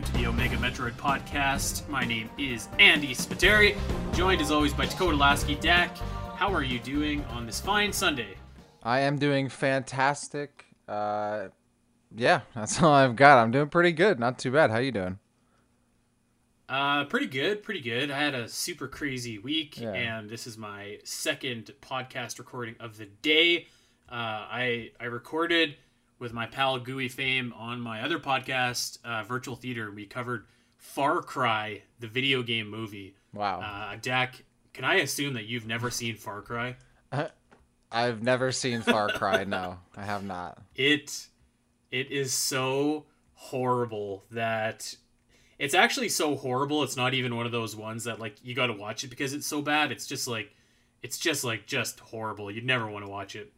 Hello, everyone, and welcome to the Omega Metroid Podcast. My name is Andy Spiteri, joined as always by Dakota Lasky. Dak, how are you doing on this fine Sunday? I am doing fantastic. Uh, yeah, that's all I've got. I'm doing pretty good. Not too bad. How are you doing? Uh, pretty good, pretty good. I had a super crazy week, Yeah. and this is my second podcast recording of the day. Uh, I I recorded with my pal Gooey Fame on my other podcast, uh, Virtual Theater. We covered Far Cry, the video game movie. Wow. Uh, Dak, can I assume that you've never seen Far Cry? I've never seen Far Cry. no, I have not. it it is so horrible that it's actually so horrible it's not even one of those ones that like you got to watch it because it's so bad it's just like it's just like just horrible you'd never want to watch it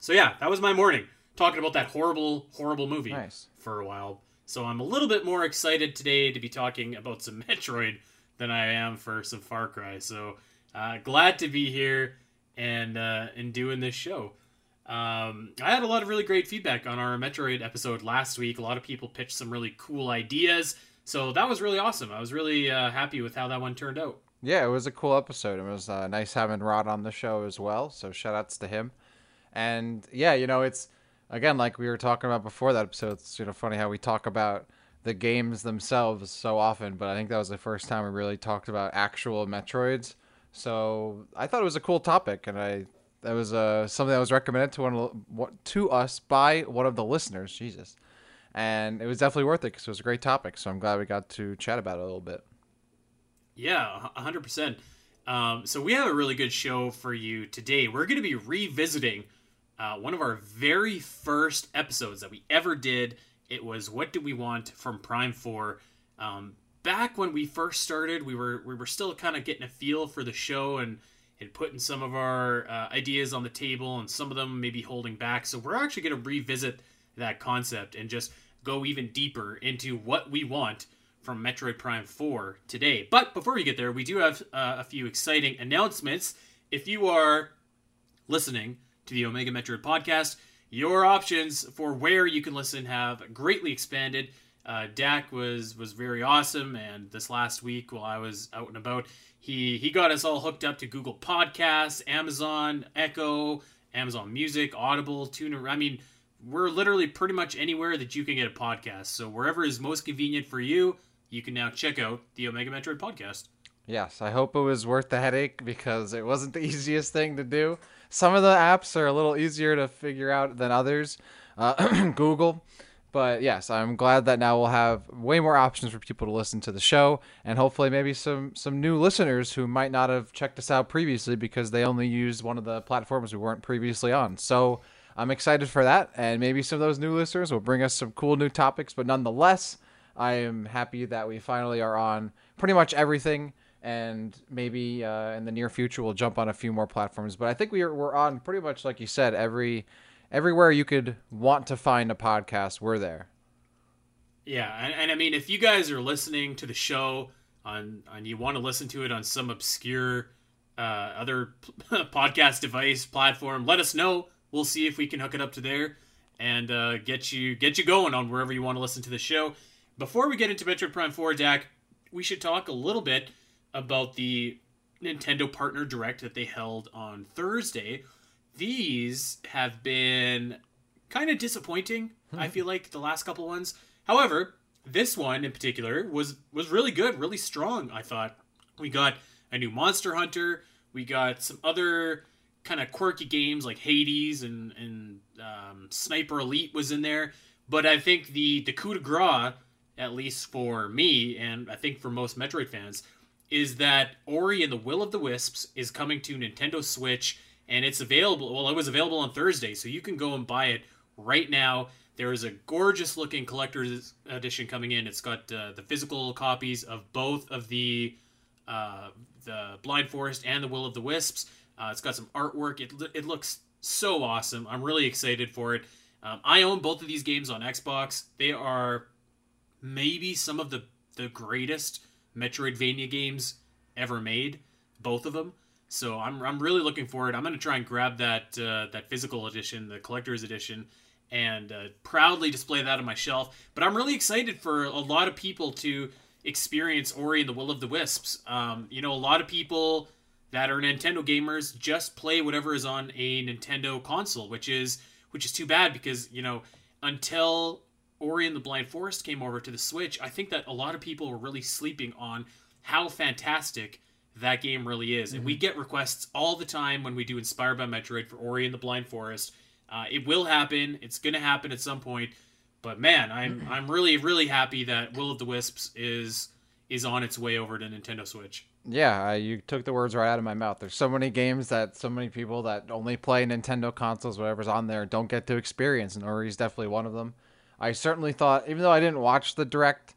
so yeah that was my morning talking about that horrible horrible movie Nice. for a while so i'm a little bit more excited today to be talking about some metroid than i am for some far cry so uh, glad to be here and uh, and doing this show um, I had a lot of really great feedback on our Metroid episode last week. A lot of people pitched some really cool ideas, so that was really awesome. I was really uh, happy with how that one turned out. Yeah, it was a cool episode. It was uh, nice having Rod on the show as well. So shout outs to him. And yeah, you know, it's again like we were talking about before that episode. It's you know funny how we talk about the games themselves so often, but I think that was the first time we really talked about actual Metroids. So I thought it was a cool topic, and I that was uh, something that was recommended to one to us by one of the listeners. Jesus, and it was definitely worth it because it was a great topic. So I'm glad we got to chat about it a little bit. Yeah, hundred percent. Um, so we have a really good show for you today. We're going to be revisiting uh, one of our very first episodes that we ever did. It was "What Do We Want" from Prime Four. Um, back when we first started, we were we were still kind of getting a feel for the show and and putting some of our uh, ideas on the table, and some of them maybe holding back. So we're actually going to revisit that concept and just go even deeper into what we want from Metroid Prime 4 today. But before we get there, we do have uh, a few exciting announcements. If you are listening to the Omega Metroid podcast, your options for where you can listen have greatly expanded. Uh, Dak was was very awesome, and this last week while I was out and about, he he got us all hooked up to Google Podcasts, Amazon Echo, Amazon Music, Audible, TuneIn. I mean, we're literally pretty much anywhere that you can get a podcast. So wherever is most convenient for you, you can now check out the Omega Metroid podcast. Yes, I hope it was worth the headache because it wasn't the easiest thing to do. Some of the apps are a little easier to figure out than others, uh, Google. But yes, I'm glad that now we'll have way more options for people to listen to the show, and hopefully maybe some some new listeners who might not have checked us out previously because they only used one of the platforms we weren't previously on. So I'm excited for that, and maybe some of those new listeners will bring us some cool new topics. But nonetheless, I am happy that we finally are on pretty much everything, and maybe uh, in the near future we'll jump on a few more platforms. But I think we are, we're on pretty much like you said every everywhere you could want to find a podcast. We're there. Yeah, and, and I mean, if you guys are listening to the show on, and you want to listen to it on some obscure uh, other podcast device platform, let us know. We'll see if we can hook it up to there and uh, get you get you going on wherever you want to listen to the show. Before we get into Metroid Prime Four, Dak, we should talk a little bit about the Nintendo Partner Direct that they held on Thursday. These have been kind of disappointing. I feel like the last couple ones. However, this one in particular was was really good, really strong. I thought we got a new Monster Hunter. We got some other kind of quirky games like Hades and and um, Sniper Elite was in there. But I think the the coup de grace, at least for me, and I think for most Metroid fans, is that Ori and the Will of the Wisps is coming to Nintendo Switch, and it's available. Well, it was available on Thursday, so you can go and buy it right now. There is a gorgeous looking collector's edition coming in. It's got uh, the physical copies of both of the uh, the Blind Forest and the Will of the Wisps. Uh, it's got some artwork. It, it looks so awesome. I'm really excited for it. Um, I own both of these games on Xbox. They are maybe some of the, the greatest Metroidvania games ever made, both of them. So I'm, I'm really looking forward. I'm going to try and grab that uh, that physical edition, the collector's edition, and uh, proudly display that on my shelf. But I'm really excited for a lot of people to experience Ori and the Will of the Wisps. Um, you know, a lot of people that are Nintendo gamers just play whatever is on a Nintendo console, which is which is too bad because you know until Ori and the Blind Forest came over to the Switch, I think that a lot of people were really sleeping on how fantastic that game really is. Mm-hmm. And we mm-hmm. get requests all the time when we do Inspired by Metroid for Ori and the Blind Forest. Uh, it will happen. It's going to happen at some point. But man, I'm mm-hmm. I'm really really happy that Will of the Wisps is is on its way over to Nintendo Switch. Yeah, uh, you took the words right out of my mouth. There's so many games that so many people that only play Nintendo consoles, whatever's on there, don't get to experience, and Ori's definitely one of them. I certainly thought, even though I didn't watch the direct,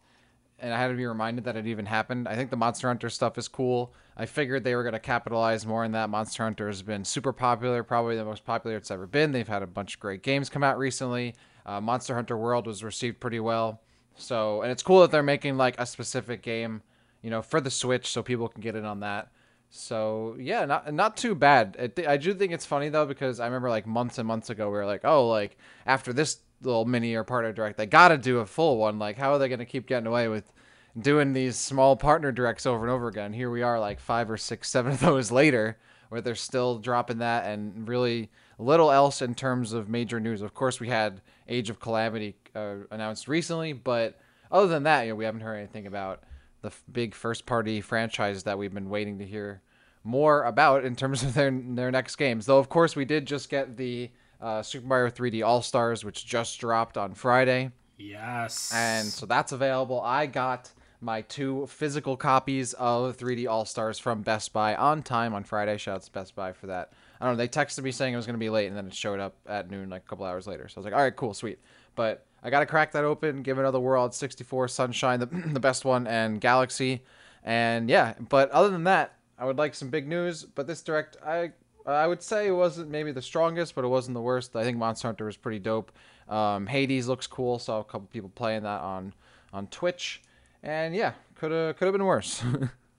and I had to be reminded that it even happened. I think the Monster Hunter stuff is cool. I figured they were going to capitalize more on that. Monster Hunter has been super popular, probably the most popular it's ever been. They've had a bunch of great games come out recently. Uh, Monster Hunter World was received pretty well. So, and it's cool that they're making like a specific game, you know, for the Switch, so people can get in on that. So yeah, not not too bad. I do think it's funny though because I remember like months and months ago we were like, oh, like after this little mini or partner direct. They got to do a full one. Like, how are they going to keep getting away with doing these small partner directs over and over again? Here we are, like five or six, seven of those later, where they're still dropping that and really little else in terms of major news. Of course, we had Age of Calamity uh, announced recently, but other than that, you know, we haven't heard anything about the f- big first party franchise that we've been waiting to hear more about in terms of their their next games. Though, of course, we did just get the uh, Super Mario 3D All Stars, which just dropped on Friday. Yes. And so that's available. I got my two physical copies of 3D All Stars from Best Buy on time on Friday. Shouts to Best Buy for that. I don't know. They texted me saying it was going to be late, and then it showed up at noon, like a couple hours later. So I was like, all right, cool, sweet. But I got to crack that open, give another World 64, Sunshine, the, the best one, and Galaxy. And yeah, but other than that, I would like some big news. But this direct, I I would say it wasn't maybe the strongest, but it wasn't the worst. I think Monster Hunter was pretty dope. Um, Hades looks cool. Saw a couple people playing that on on Twitch, and yeah, could have could have been worse.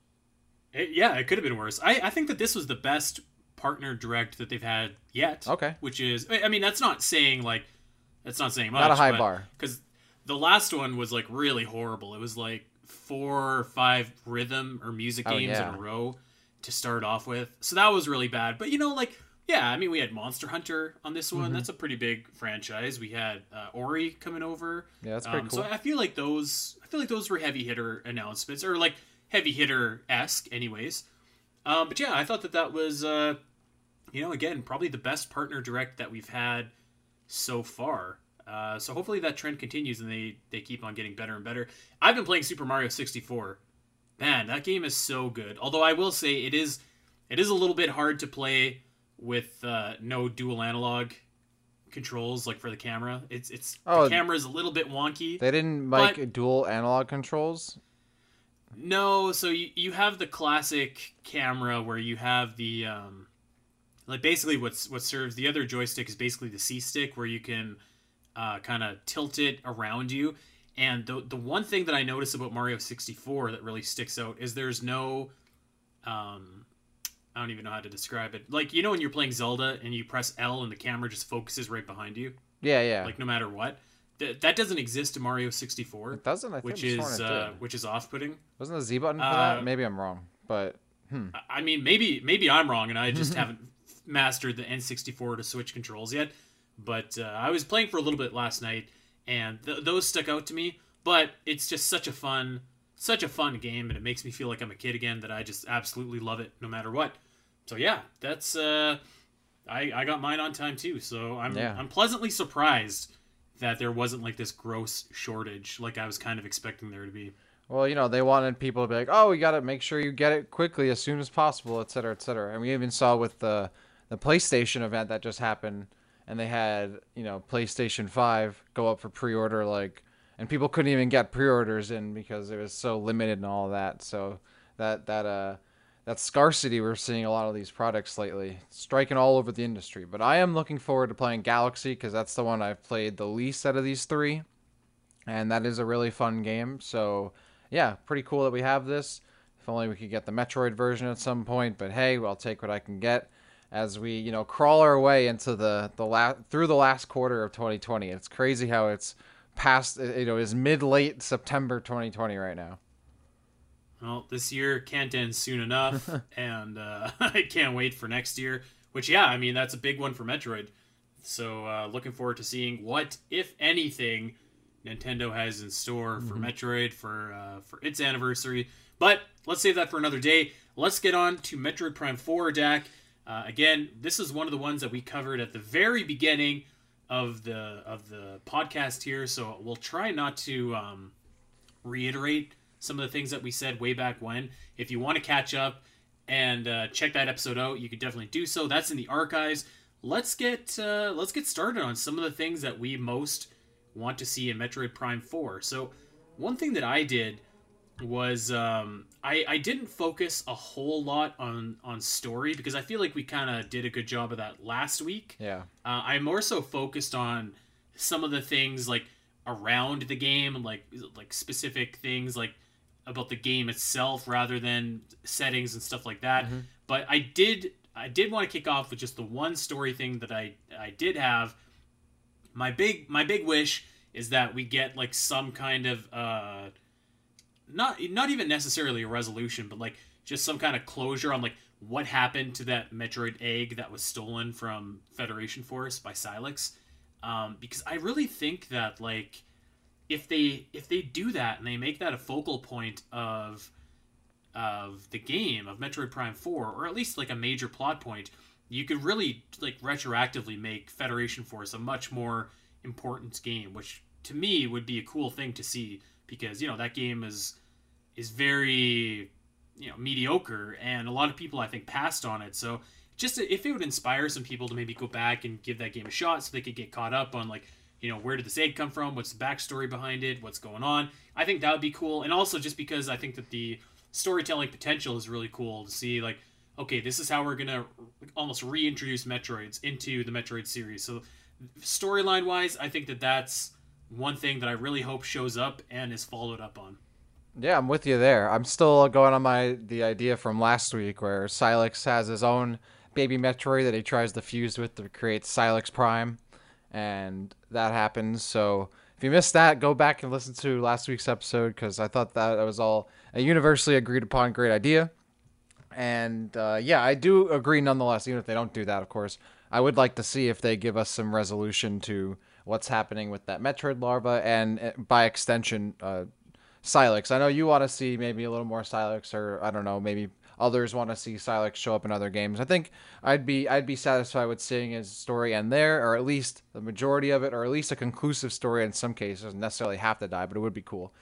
it, yeah, it could have been worse. I I think that this was the best partner direct that they've had yet. Okay, which is I mean that's not saying like that's not saying much. Not a high bar because the last one was like really horrible. It was like four or five rhythm or music oh, games oh, yeah. in a row to start off with. So that was really bad. But you know, like yeah, I mean, we had Monster Hunter on this one. Mm-hmm. That's a pretty big franchise. We had uh, Ori coming over. Yeah, that's pretty um, cool. So I feel like those, I feel like those were heavy hitter announcements, or like heavy hitter esque, anyways. Um, but yeah, I thought that that was, uh, you know, again, probably the best partner direct that we've had so far. Uh, so hopefully that trend continues and they they keep on getting better and better. I've been playing Super Mario 64 man, that game is so good. Although I will say it is it is a little bit hard to play with uh, no dual analog controls like for the camera. It's it's oh, the camera is a little bit wonky. They didn't make dual analog controls. No, so you, you have the classic camera where you have the um, like basically what's what serves the other joystick is basically the C stick where you can uh, kind of tilt it around you and the the one thing that I notice about Mario 64 that really sticks out is there's no um I don't even know how to describe it. Like you know when you're playing Zelda and you press L and the camera just focuses right behind you? Yeah, yeah. Like no matter what. Th- that doesn't exist in Mario 64. It doesn't, I think which is uh, which is off-putting. Wasn't the Z button for uh, that? Maybe I'm wrong, but hmm. I mean maybe maybe I'm wrong and I just haven't mastered the N64 to Switch controls yet. But uh, I was playing for a little bit last night and th- those stuck out to me. But it's just such a fun, such a fun game, and it makes me feel like I'm a kid again. That I just absolutely love it, no matter what. So yeah, that's uh, I I got mine on time too. So I'm yeah. I'm pleasantly surprised that there wasn't like this gross shortage like I was kind of expecting there to be. Well, you know, they wanted people to be like, "Oh, we got to make sure you get it quickly as soon as possible, et cetera, et cetera." And we even saw with the the PlayStation event that just happened and they had you know PlayStation Five go up for pre-order like, and people couldn't even get pre-orders in because it was so limited and all that. So that that uh that scarcity we're seeing a lot of these products lately striking all over the industry. But I am looking forward to playing Galaxy because that's the one I've played the least out of these three, and that is a really fun game. So yeah, pretty cool that we have this. If only we could get the Metroid version at some point, but hey, I'll take what I can get. As we you know crawl our way into the the last through the last quarter of 2020. It's crazy how it's past you know is mid late September 2020 right now. Well, this year can't end soon enough, and uh, I can't wait for next year. Which, yeah, I mean that's a big one for Metroid. So, uh, looking forward to seeing what, if anything, Nintendo has in store for mm-hmm. Metroid for uh, for its anniversary. But let's save that for another day. Let's get on to Metroid Prime 4, Dak. Uh, again, this is one of the ones that we covered at the very beginning of the of the podcast here, so we'll try not to um, reiterate some of the things that we said way back when. If you want to catch up and uh, check that episode out, you could definitely do so. That's in the archives. Let's get uh, let's get started on some of the things that we most want to see in Metroid Prime 4. So, one thing that I did was um, I, I didn't focus a whole lot on on story because I feel like we kind of did a good job of that last week. Yeah. Uh, I more so focused on some of the things like around the game, like like specific things like about the game itself rather than settings and stuff like that. Mm-hmm. But I did I did want to kick off with just the one story thing that I I did have. My big my big wish is that we get like some kind of uh not not even necessarily a resolution, but like just some kind of closure on like what happened to that Metroid egg that was stolen from Federation Force by Sylux. Um, because I really think that like if they if they do that and they make that a focal point of of the game of Metroid Prime 4 or at least like a major plot point, you could really like retroactively make Federation Force a much more important game, which to me would be a cool thing to see because you know that game is is very you know mediocre and a lot of people I think passed on it. So just if it would inspire some people to maybe go back and give that game a shot so they could get caught up on like you know where did this egg come from? What's the backstory behind it? What's going on? I think that would be cool. And also just because i think that the storytelling potential is really cool to see like okay this is how we're gonna almost reintroduce metroids into the metroid series. So storyline wise i think that that's one thing that i really hope shows up and is followed up on yeah, I'm with you there. I'm still going on my the idea from last week where Sylux has his own baby Metroid that he tries to fuse with to create Sylux Prime, and that happens. So if you missed that, go back and listen to last week's episode because I thought that was all a universally agreed upon great idea. And uh, yeah, I do agree nonetheless. Even if they don't do that, of course, I would like to see if they give us some resolution to what's happening with that Metroid larva, and uh, by extension. Uh, Sylux. I know you want to see maybe a little more Sylux, or I don't know, maybe others want to see Sylux show up in other games. I think I'd be I'd be satisfied with seeing his story end there, or at least the majority of it, or at least a conclusive story. In some cases, doesn't necessarily have to die, but it would be cool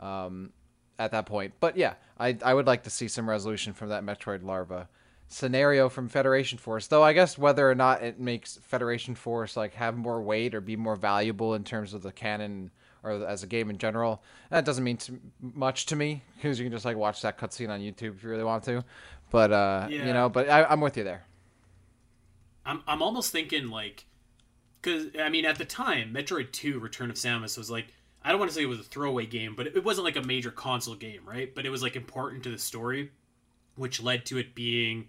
um, at that point. But yeah, I I would like to see some resolution from that Metroid larva scenario from Federation Force. Though I guess whether or not it makes Federation Force like have more weight or be more valuable in terms of the canon or as a game in general. That doesn't mean much to me because you can just like watch that cutscene on YouTube if you really want to. But uh, yeah. you know, but I, I'm with you there. I'm I'm almost thinking like, because I mean at the time Metroid Two: Return of Samus was like I don't want to say it was a throwaway game, but it wasn't like a major console game, right? But it was like important to the story, which led to it being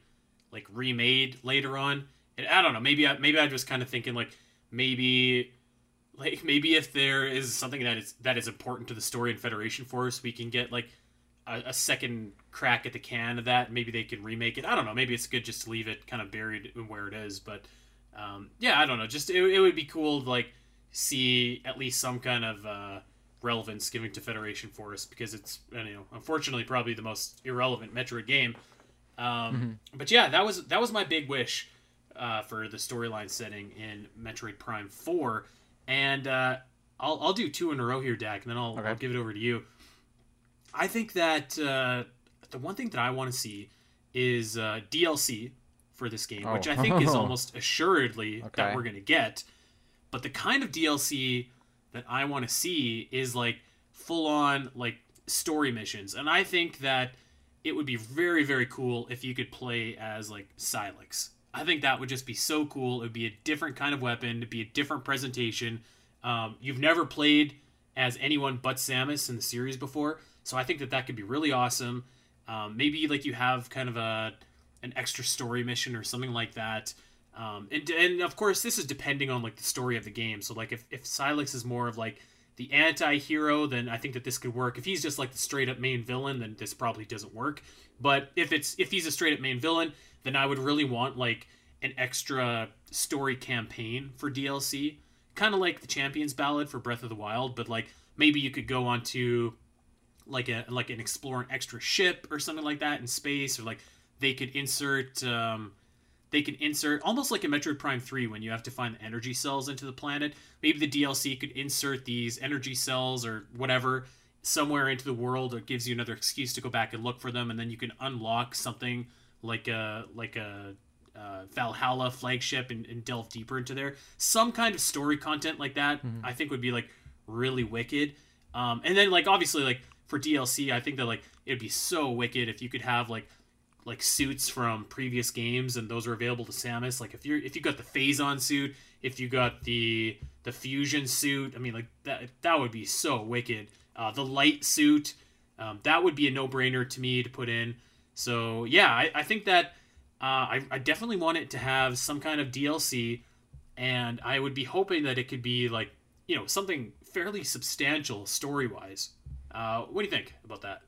like remade later on. And I don't know, maybe I maybe I was kind of thinking like maybe like maybe if there is something that is that is important to the story in Federation Force, we can get like a, a, second crack at the can of that. Maybe they can remake it. I don't know. Maybe it's good just to leave it kind of buried where it is. But um, yeah, I don't know. Just it, it, would be cool to like see at least some kind of uh, relevance given to Federation Force because it's you know unfortunately probably the most irrelevant Metroid game. Um, mm-hmm. But yeah, that was that was my big wish uh, for the storyline setting in Metroid Prime Four and uh, I'll I'll do two in a row here, Dak, and then I'll, okay. I'll give it over to you. I think that uh, the one thing that I want to see is uh, DLC for this game, oh. which I think is almost assuredly okay. that we're going to get. But the kind of DLC that I want to see is like full on like story missions, and I think that it would be very very cool if you could play as like Sylux. I think that would just be so cool. It would be a different kind of weapon, it'd be a different presentation. Um, you've never played as anyone but Samus in the series before, so I think that that could be really awesome. Um, maybe like you have kind of a an extra story mission or something like that. Um, and, and of course, this is depending on like the story of the game. So like if if Sylux is more of like the anti-hero, then I think that this could work. If he's just like the straight up main villain, then this probably doesn't work. But if it's if he's a straight up main villain, then I would really want like an extra story campaign for DLC, kind of like the Champions Ballad for Breath of the Wild, but like maybe you could go on to like a like an explore an extra ship or something like that in space, or like they could insert um, they can insert almost like a Metroid Prime 3 when you have to find the energy cells into the planet. Maybe the DLC could insert these energy cells or whatever somewhere into the world or gives you another excuse to go back and look for them and then you can unlock something like a like a uh, Valhalla flagship and, and, delve deeper into there. Some kind of story content like that, mm-hmm. I think would be like really wicked. Um, and then like obviously like for DLC, I think that like it'd be so wicked if you could have like like suits from previous games and those are available to Samus. Like if you're if you got the Phazon suit, if you got the the fusion suit, I mean like that that would be so wicked. Uh, the light suit, um, that would be a no brainer to me to put in. So yeah, I, I think that uh, I, I definitely want it to have some kind of DLC, and I would be hoping that it could be like you know something fairly substantial story wise. Uh, what do you think about that?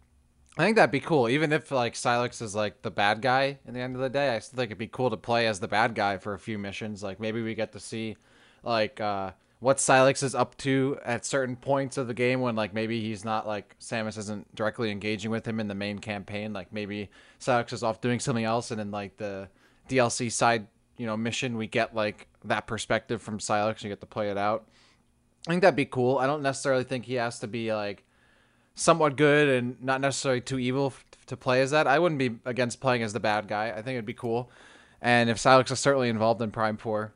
I think that'd be cool, even if like Sylux is like the bad guy in the end of the day. I still think it'd be cool to play as the bad guy for a few missions. Like maybe we get to see like uh, what Sylux is up to at certain points of the game when like maybe he's not like Samus isn't directly engaging with him in the main campaign. Like maybe Sylux is off doing something else, and in like the DLC side, you know, mission we get like that perspective from Sylux. You get to play it out. I think that'd be cool. I don't necessarily think he has to be like somewhat good and not necessarily too evil f- to play as that. I wouldn't be against playing as the bad guy. I think it'd be cool. And if Sylux is certainly involved in Prime 4,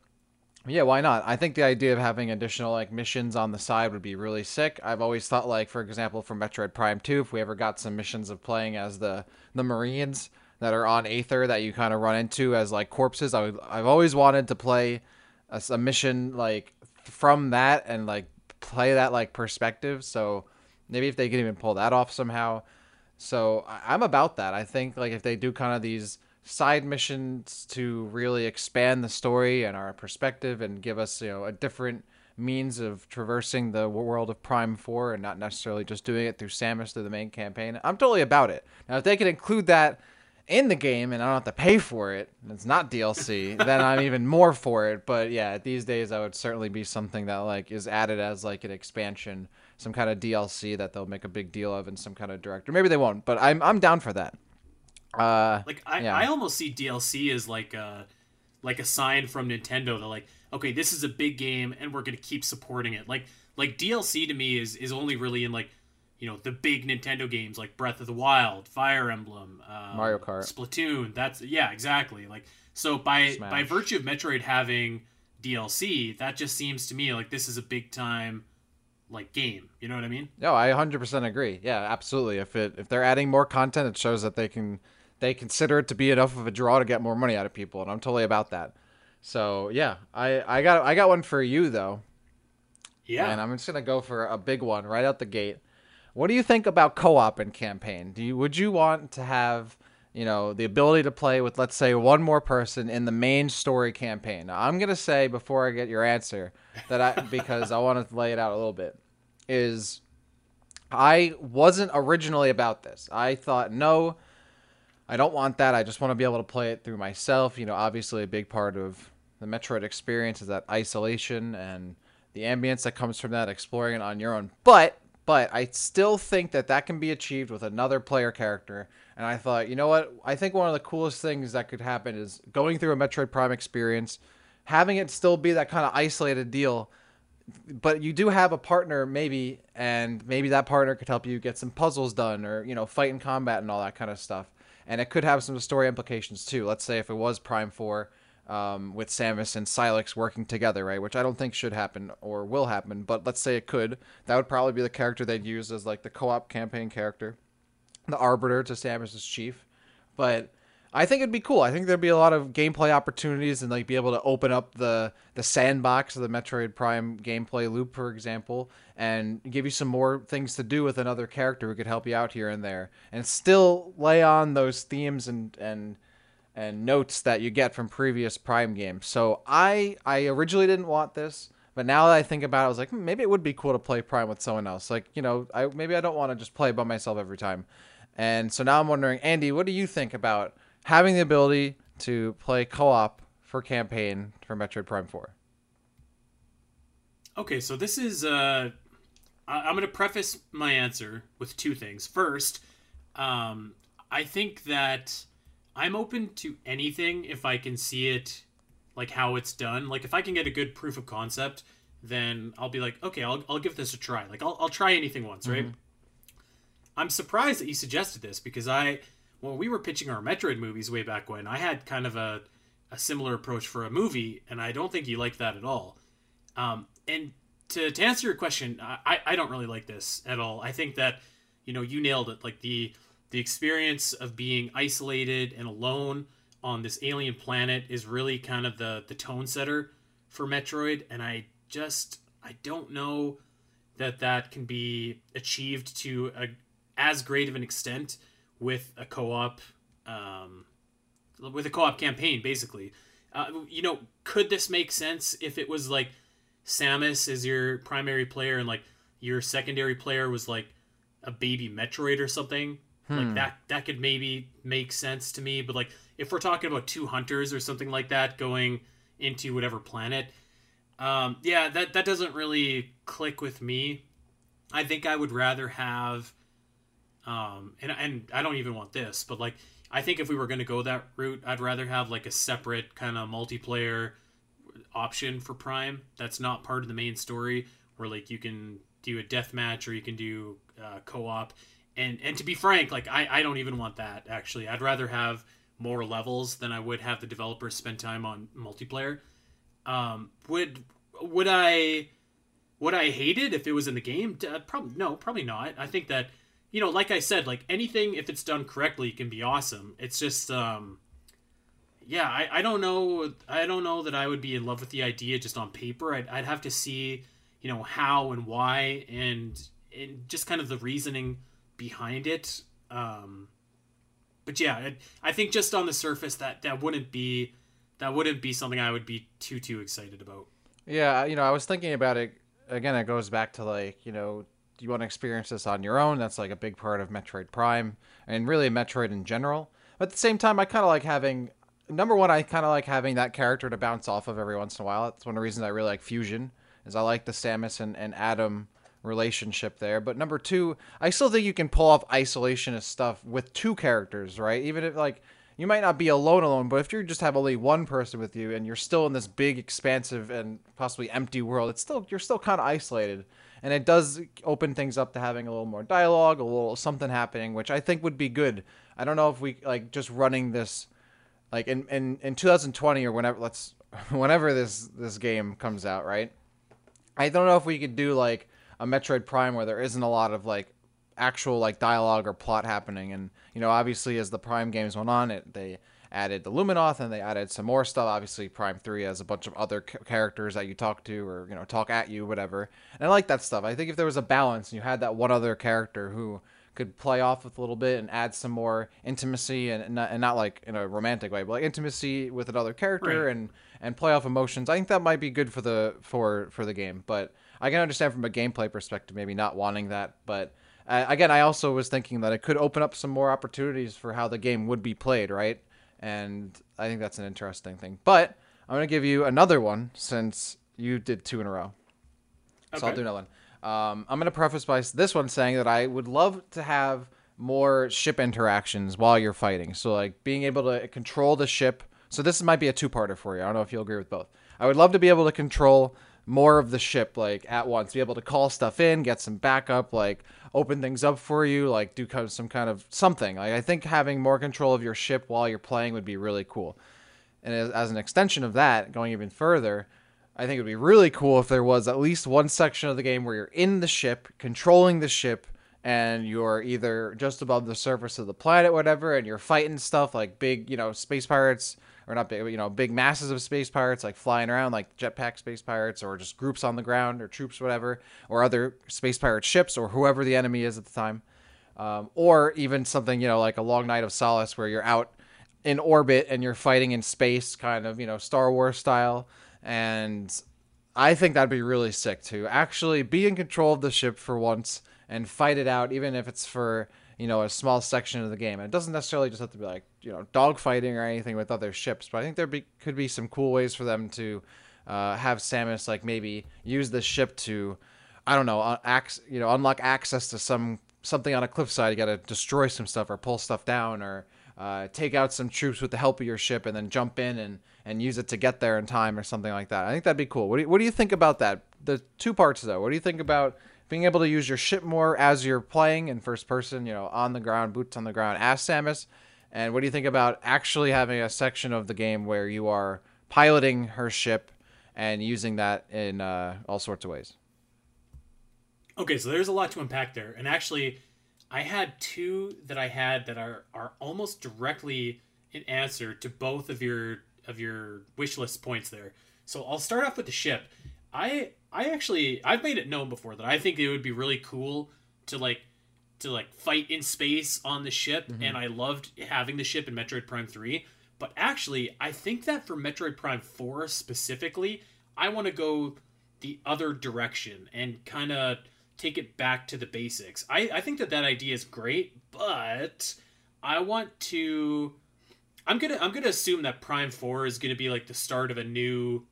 yeah, why not? I think the idea of having additional like missions on the side would be really sick. I've always thought like for example for Metroid Prime 2, if we ever got some missions of playing as the the Marines that are on Aether that you kind of run into as like corpses, I would, I've always wanted to play a, a mission like from that and like play that like perspective. So Maybe if they can even pull that off somehow. So I'm about that. I think like if they do kind of these side missions to really expand the story and our perspective and give us you know a different means of traversing the world of Prime 4 and not necessarily just doing it through Samus through the main campaign. I'm totally about it. Now, if they can include that in the game and I don't have to pay for it, and it's not DLC, then I'm even more for it. But yeah, these days I would certainly be something that like is added as like an expansion some kind of DLC that they'll make a big deal of and some kind of director. Maybe they won't, but I'm I'm down for that. Uh, like I, yeah. I almost see DLC as like a like a sign from Nintendo that like okay this is a big game and we're gonna keep supporting it. Like like DLC to me is is only really in like you know the big Nintendo games like Breath of the Wild, Fire Emblem, um, Mario Kart, Splatoon. That's yeah exactly like so by Smash. by virtue of Metroid having DLC, that just seems to me like this is a big time like game. You know what I mean? No, I 100% agree. Yeah, absolutely. If it if they're adding more content, it shows that they can they consider it to be enough of a draw to get more money out of people, and I'm totally about that. So yeah, I I got I got one for you though. Yeah. And I'm just gonna go for a big one right out the gate. What do you think about co-op in campaign? Do you would you want to have you know the ability to play with let's say one more person in the main story campaign? Now, I'm gonna say before I get your answer that I because I want to lay it out a little bit is I wasn't originally about this. I thought no, I don't want that. I just want to be able to play it through myself. You know, obviously a big part of the Metroid experience is that isolation and the ambience that comes from that, exploring it on your own. But but I still think that that can be achieved with another player character. And I thought, you know what? I think one of the coolest things that could happen is going through a Metroid Prime experience having it still be that kind of isolated deal but you do have a partner maybe and maybe that partner could help you get some puzzles done or you know fight in combat and all that kind of stuff. And it could have some story implications too. Let's say if it was prime 4 um, with samus and Sylux working together right? Which i don't think should happen or will happen but let's say it could. That would probably be the character they'd use as like the co-op campaign character the arbiter to samus's chief but I think it'd be cool. I think there'd be a lot of gameplay opportunities and like be able to open up the the sandbox of the Metroid Prime gameplay loop, for example, and give you some more things to do with another character who could help you out here and there, and still lay on those themes and and and notes that you get from previous Prime games. So I I originally didn't want this, but now that I think about it, I was like, hmm, maybe it would be cool to play Prime with someone else. Like, you know, I maybe I don't want to just play by myself every time. And so now I'm wondering, Andy, what do you think about having the ability to play co-op for campaign for Metroid Prime 4? Okay, so this is uh I- am going to preface my answer with two things. First, um, I think that I'm open to anything if I can see it like how it's done. Like if I can get a good proof of concept, then I'll be like, okay, I'll, I'll give this a try. Like I'll, I'll try anything once, right? Mm-hmm. I'm surprised that you suggested this because I, when we were pitching our Metroid movies way back when, I had kind of a, a similar approach for a movie, and I don't think you liked that at all. Um, and to, to answer your question, I, I don't really like this at all. I think that, you know, you nailed it. Like the the experience of being isolated and alone on this alien planet is really kind of the the tone setter for Metroid, and I just I don't know that that can be achieved to a as great of an extent with a co-op um, with a co-op campaign basically uh, you know could this make sense if it was like Samus is your primary player and like your secondary player was like a baby Metroid or something. Hmm. Like that that could maybe make sense to me, but like if we're talking about two hunters or something like that going into whatever planet, um, yeah, that that doesn't really click with me. I think I would rather have, um, and and I don't even want this, but like I think if we were going to go that route, I'd rather have like a separate kind of multiplayer option for Prime that's not part of the main story, where like you can do a death match or you can do uh, co-op. And and to be frank, like I, I don't even want that actually. I'd rather have more levels than I would have the developers spend time on multiplayer. Um, would would I would I hate it if it was in the game? Uh, probably no, probably not. I think that you know, like I said, like anything if it's done correctly can be awesome. It's just um, yeah, I, I don't know. I don't know that I would be in love with the idea just on paper. I'd, I'd have to see, you know, how and why and and just kind of the reasoning behind it. Um, but yeah, I, I think just on the surface that that wouldn't be that wouldn't be something I would be too too excited about. Yeah, you know, I was thinking about it again. It goes back to like you know, you want to experience this on your own? That's like a big part of Metroid Prime and really Metroid in general. But at the same time, I kind of like having number one, I kind of like having that character to bounce off of every once in a while. That's one of the reasons I really like Fusion, is I like the Samus and, and Adam relationship there. But number two, I still think you can pull off isolationist stuff with two characters, right? Even if like you might not be alone alone, but if you just have only one person with you and you're still in this big, expansive and possibly empty world, it's still you're still kind of isolated. And it does open things up to having a little more dialogue, a little something happening, which I think would be good. I don't know if we like just running this like in, in, in 2020 or whenever let's whenever this this game comes out, right? I don't know if we could do like a Metroid Prime where there isn't a lot of like actual like dialogue or plot happening and you know obviously as the Prime games went on it they added the Luminoth and they added some more stuff obviously Prime 3 has a bunch of other characters that you talk to or you know talk at you whatever and I like that stuff I think if there was a balance and you had that one other character who could play off with a little bit and add some more intimacy and not, and not like in a romantic way, but like intimacy with another character right. and and play off emotions. I think that might be good for the for for the game, but I can understand from a gameplay perspective maybe not wanting that, but uh, again, I also was thinking that it could open up some more opportunities for how the game would be played, right? And I think that's an interesting thing. But I'm going to give you another one since you did two in a row. Okay. So I'll do another one. Um, I'm going to preface by this one saying that I would love to have more ship interactions while you're fighting. So, like being able to control the ship. So, this might be a two parter for you. I don't know if you'll agree with both. I would love to be able to control more of the ship like at once, be able to call stuff in, get some backup, like open things up for you, like do some kind of something. Like I think having more control of your ship while you're playing would be really cool. And as, as an extension of that, going even further, I think it would be really cool if there was at least one section of the game where you're in the ship, controlling the ship, and you're either just above the surface of the planet, whatever, and you're fighting stuff like big, you know, space pirates, or not big, you know, big masses of space pirates like flying around, like jetpack space pirates, or just groups on the ground, or troops, whatever, or other space pirate ships, or whoever the enemy is at the time. Um, or even something, you know, like a long night of solace where you're out in orbit and you're fighting in space, kind of, you know, Star Wars style. And I think that'd be really sick to actually be in control of the ship for once and fight it out, even if it's for you know a small section of the game. And it doesn't necessarily just have to be like you know dogfighting or anything with other ships, but I think there be, could be some cool ways for them to uh, have Samus like maybe use the ship to I don't know, uh, ac- you know, unlock access to some something on a cliffside. You got to destroy some stuff or pull stuff down or uh, take out some troops with the help of your ship and then jump in and, and use it to get there in time or something like that. I think that'd be cool. What do you, what do you think about that? The two parts though. What do you think about being able to use your ship more as you're playing in first person, you know, on the ground, boots on the ground as Samus? And what do you think about actually having a section of the game where you are piloting her ship and using that in uh, all sorts of ways? Okay, so there's a lot to unpack there. And actually, I had two that I had that are are almost directly in answer to both of your of your wish list points there. So I'll start off with the ship. I I actually I've made it known before that I think it would be really cool to like to like fight in space on the ship mm-hmm. and I loved having the ship in Metroid Prime 3, but actually I think that for Metroid Prime 4 specifically, I want to go the other direction and kind of take it back to the basics. I, I think that that idea is great, but I want to. I'm gonna I'm gonna assume that Prime Four is gonna be like the start of a new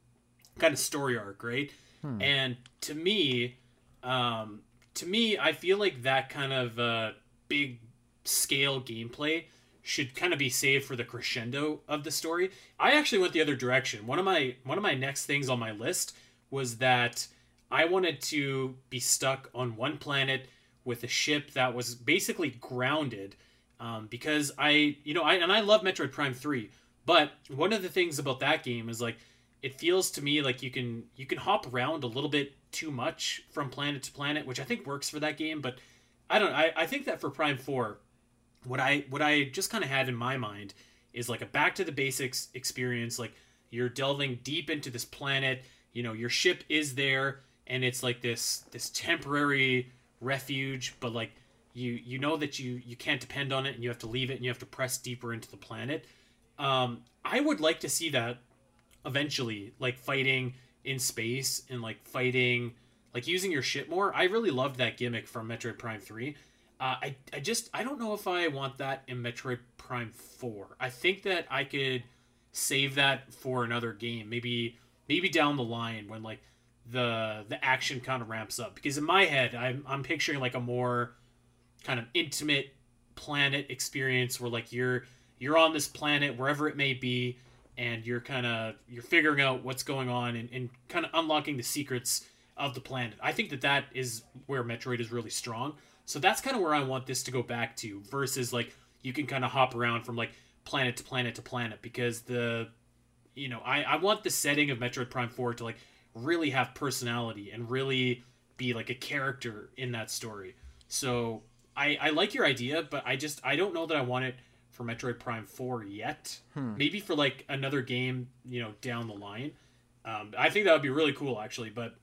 kind of story arc, right? Hmm. And to me, um, to me, I feel like that kind of uh, big scale gameplay should kind of be saved for the crescendo of the story. I actually went the other direction. One of my one of my next things on my list was that I wanted to be stuck on one planet with a ship that was basically grounded um, because I, you know, I and I love Metroid Prime Three, but one of the things about that game is like it feels to me like you can you can hop around a little bit too much from planet to planet, which I think works for that game. But I don't. I, I think that for Prime Four, what I what I just kind of had in my mind is like a back to the basics experience. Like you're delving deep into this planet. You know, your ship is there and it's like this this temporary refuge, but like you you know that you you can't depend on it and you have to leave it and you have to press deeper into the planet. Um, I would like to see that eventually, like fighting in space and like fighting like using your ship more. I really loved that gimmick from Metroid Prime Three. Uh, I I just I don't know if I want that in Metroid Prime Four. I think that I could save that for another game, maybe maybe down the line when like the the action kind of ramps up because in my head I'm I'm picturing like a more kind of intimate planet experience where like you're you're on this planet wherever it may be and you're kind of you're figuring out what's going on and, and kind of unlocking the secrets of the planet i think that that is where metroid is really strong so that's kind of where i want this to go back to versus like you can kind of hop around from like planet to planet to planet because the you know i i want the setting of metroid prime 4 to like really have personality and really be like a character in that story. So I, I like your idea, but I just I don't know that I want it for Metroid Prime Four yet. Hmm. Maybe for like another game, you know, down the line. Um, I think that would be really cool, actually. But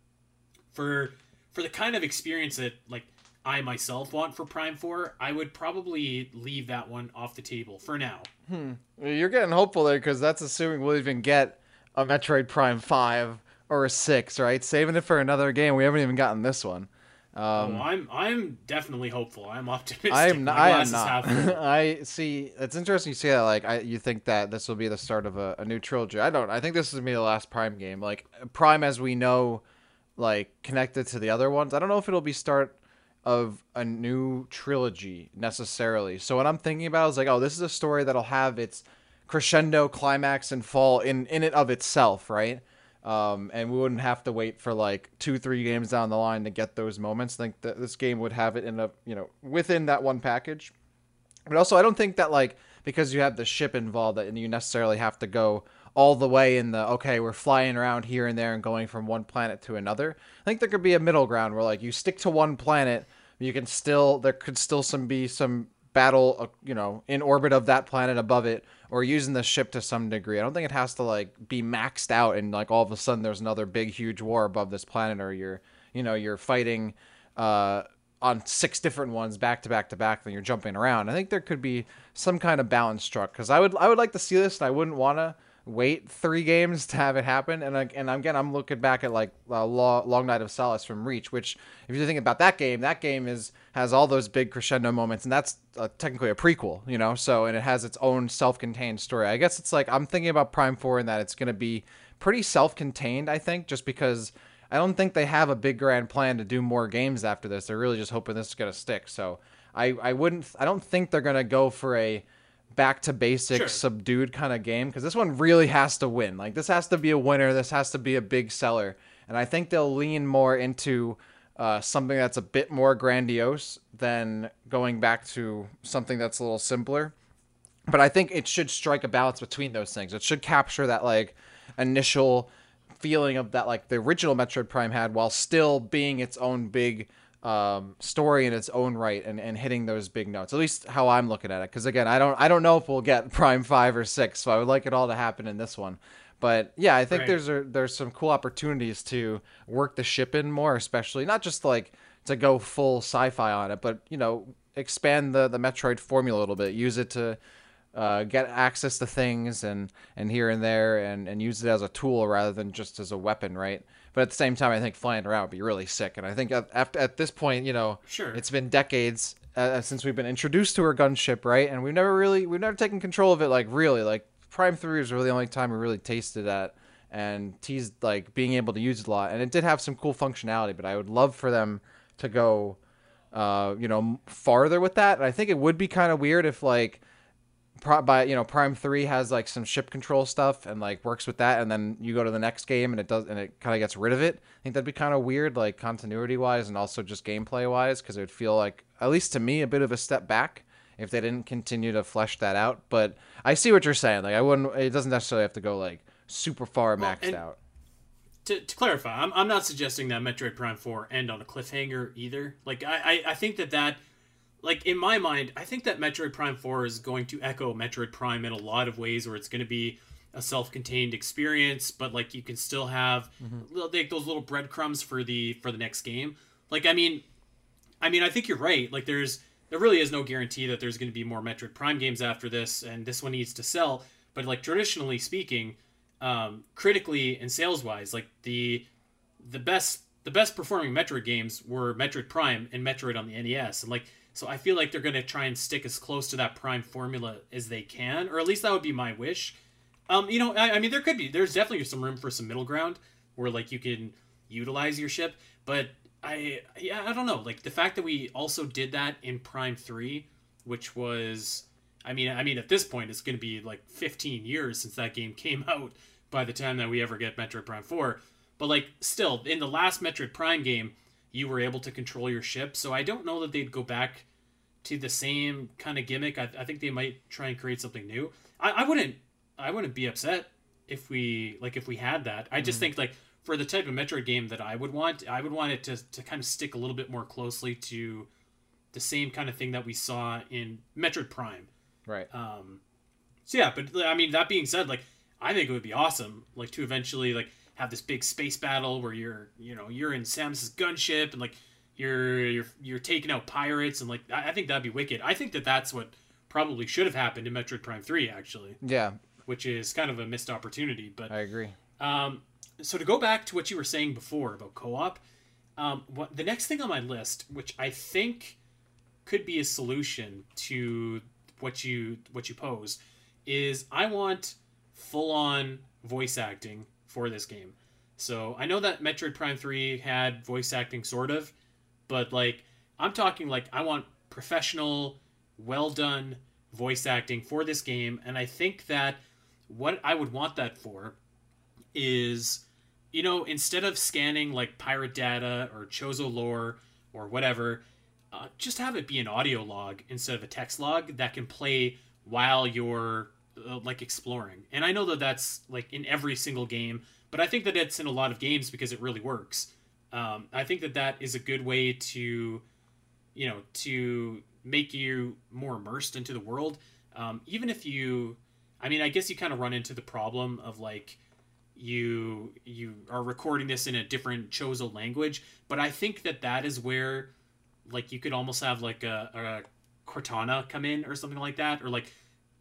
for for the kind of experience that like I myself want for Prime Four, I would probably leave that one off the table for now. Hmm. You're getting hopeful there because that's assuming we'll even get a Metroid Prime Five or a six, right? Saving it for another game. We haven't even gotten this one. Um, oh, I'm I'm definitely hopeful. I'm optimistic. I'm not. I am not. I see. It's interesting you say that. Like, I you think that this will be the start of a, a new trilogy. I don't. I think this is gonna be the last Prime game. Like Prime, as we know, like connected to the other ones. I don't know if it'll be start of a new trilogy necessarily. So what I'm thinking about is like, oh, this is a story that'll have its crescendo, climax, and fall in in it of itself, right? Um, and we wouldn't have to wait for like two, three games down the line to get those moments. I think that this game would have it in a, you know, within that one package. But also, I don't think that like because you have the ship involved that you necessarily have to go all the way in the okay, we're flying around here and there and going from one planet to another. I think there could be a middle ground where like you stick to one planet, you can still there could still some be some battle, uh, you know, in orbit of that planet above it, or using the ship to some degree. I don't think it has to like be maxed out and like all of a sudden there's another big huge war above this planet, or you're, you know, you're fighting uh, on six different ones back to back to back, then you're jumping around. I think there could be some kind of balance struck because I would I would like to see this, and I wouldn't want to wait three games to have it happen. And and again, I'm looking back at like uh, Long Night of Solace from Reach, which if you think about that game, that game is has all those big crescendo moments, and that's uh, technically a prequel, you know. So and it has its own self-contained story. I guess it's like I'm thinking about Prime Four and that it's going to be pretty self-contained. I think just because. I don't think they have a big grand plan to do more games after this. They're really just hoping this is gonna stick. So I, I wouldn't I don't think they're gonna go for a back to basics, sure. subdued kind of game because this one really has to win. Like this has to be a winner. This has to be a big seller, and I think they'll lean more into uh, something that's a bit more grandiose than going back to something that's a little simpler. But I think it should strike a balance between those things. It should capture that like initial feeling of that like the original Metroid Prime had, while still being its own big um, story in its own right and, and hitting those big notes. At least how I'm looking at it. Because again, I don't I don't know if we'll get Prime five or six, so I would like it all to happen in this one. But yeah, I think right. there's a, there's some cool opportunities to work the ship in more, especially not just like to go full sci-fi on it, but you know expand the the Metroid formula a little bit. Use it to uh, get access to things and and here and there, and and use it as a tool rather than just as a weapon, right? But at the same time, I think flying around would be really sick. And I think at, at, at this point, you know, sure. it's been decades uh, since we've been introduced to her gunship, right? And we've never really, we've never taken control of it, like really. Like Prime Three was really the only time we really tasted that and teased like being able to use it a lot. And it did have some cool functionality, but I would love for them to go, uh, you know, farther with that. And I think it would be kind of weird if like by you know Prime Three has like some ship control stuff and like works with that, and then you go to the next game and it does and it kind of gets rid of it. I think that'd be kind of weird, like continuity wise and also just gameplay wise, because it would feel like at least to me a bit of a step back if they didn't continue to flesh that out. But I see what you're saying. Like I wouldn't. It doesn't necessarily have to go like super far maxed out. To, to clarify, I'm, I'm not suggesting that Metroid Prime 4 end on a cliffhanger either. Like I, I, I think that that like in my mind, I think that Metroid Prime 4 is going to echo Metroid Prime in a lot of ways where it's going to be a self-contained experience, but like you can still have mm-hmm. like those little breadcrumbs for the for the next game. Like I mean, I mean I think you're right. Like there's there really is no guarantee that there's going to be more Metroid Prime games after this, and this one needs to sell. But like traditionally speaking, um, critically and sales wise, like the the best the best performing Metroid games were Metroid Prime and Metroid on the NES, and like so I feel like they're going to try and stick as close to that prime formula as they can, or at least that would be my wish. Um, you know, I, I mean, there could be, there's definitely some room for some middle ground where like you can utilize your ship, but I, yeah, I don't know. Like the fact that we also did that in Prime Three, which was, I mean, I mean, at this point, it's going to be like 15 years since that game came out. By the time that we ever get Metroid Prime Four, but like still in the last Metroid Prime game, you were able to control your ship. So I don't know that they'd go back to the same kind of gimmick. I, I think they might try and create something new. I, I wouldn't I wouldn't be upset if we like if we had that. I just mm-hmm. think like for the type of Metroid game that I would want, I would want it to to kind of stick a little bit more closely to the same kind of thing that we saw in Metroid Prime. Right. Um so yeah, but I mean that being said, like I think it would be awesome like to eventually like have this big space battle where you're you know you're in Samus's gunship and like you're you're you're taking out pirates and like I, I think that'd be wicked. I think that that's what probably should have happened in Metroid Prime Three actually. Yeah. Which is kind of a missed opportunity, but I agree. Um, so to go back to what you were saying before about co-op, um, what the next thing on my list, which I think could be a solution to what you what you pose, is I want full on voice acting for this game. So I know that Metroid Prime 3 had voice acting sort of, but like I'm talking like I want professional, well done voice acting for this game and I think that what I would want that for is you know, instead of scanning like pirate data or Chozo lore or whatever, uh, just have it be an audio log instead of a text log that can play while you're uh, like exploring. And I know that that's like in every single game, but I think that it's in a lot of games because it really works. Um, I think that that is a good way to, you know, to make you more immersed into the world. Um, even if you, I mean, I guess you kind of run into the problem of like you you are recording this in a different Chozo language, but I think that that is where like you could almost have like a, a Cortana come in or something like that, or like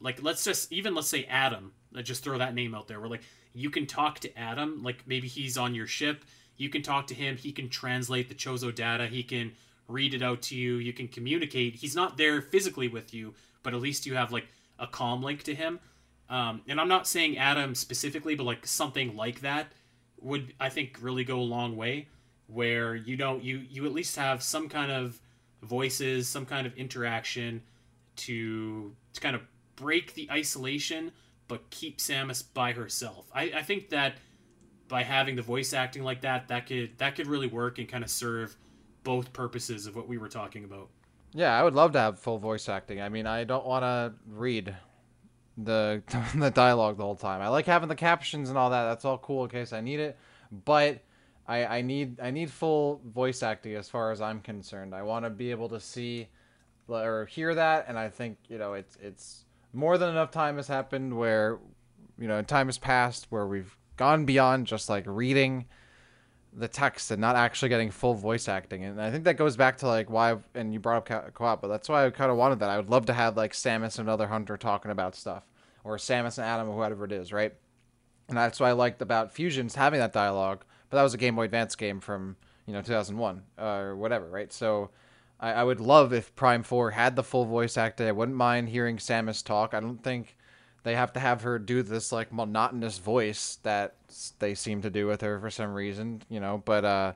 like let's just even let's say Adam. Let's just throw that name out there. We're like you can talk to Adam, like maybe he's on your ship. You can talk to him. He can translate the Chozo data. He can read it out to you. You can communicate. He's not there physically with you, but at least you have like a comm link to him. Um, and I'm not saying Adam specifically, but like something like that would I think really go a long way. Where you don't you you at least have some kind of voices, some kind of interaction to to kind of break the isolation, but keep Samus by herself. I, I think that by having the voice acting like that, that could that could really work and kind of serve both purposes of what we were talking about. Yeah, I would love to have full voice acting. I mean, I don't want to read the the dialogue the whole time. I like having the captions and all that. That's all cool in case I need it, but I I need I need full voice acting as far as I'm concerned. I want to be able to see or hear that, and I think you know it's it's more than enough time has happened where you know time has passed where we've gone beyond just like reading the text and not actually getting full voice acting. And I think that goes back to like why, and you brought up co-op, but that's why I kind of wanted that. I would love to have like Samus and another hunter talking about stuff, or Samus and Adam, or whatever it is, right? And that's why I liked about Fusions having that dialogue. But that was a Game Boy Advance game from you know 2001 uh, or whatever, right? So I, I would love if Prime Four had the full voice acting. I wouldn't mind hearing Samus talk. I don't think they have to have her do this like monotonous voice that they seem to do with her for some reason, you know. But uh,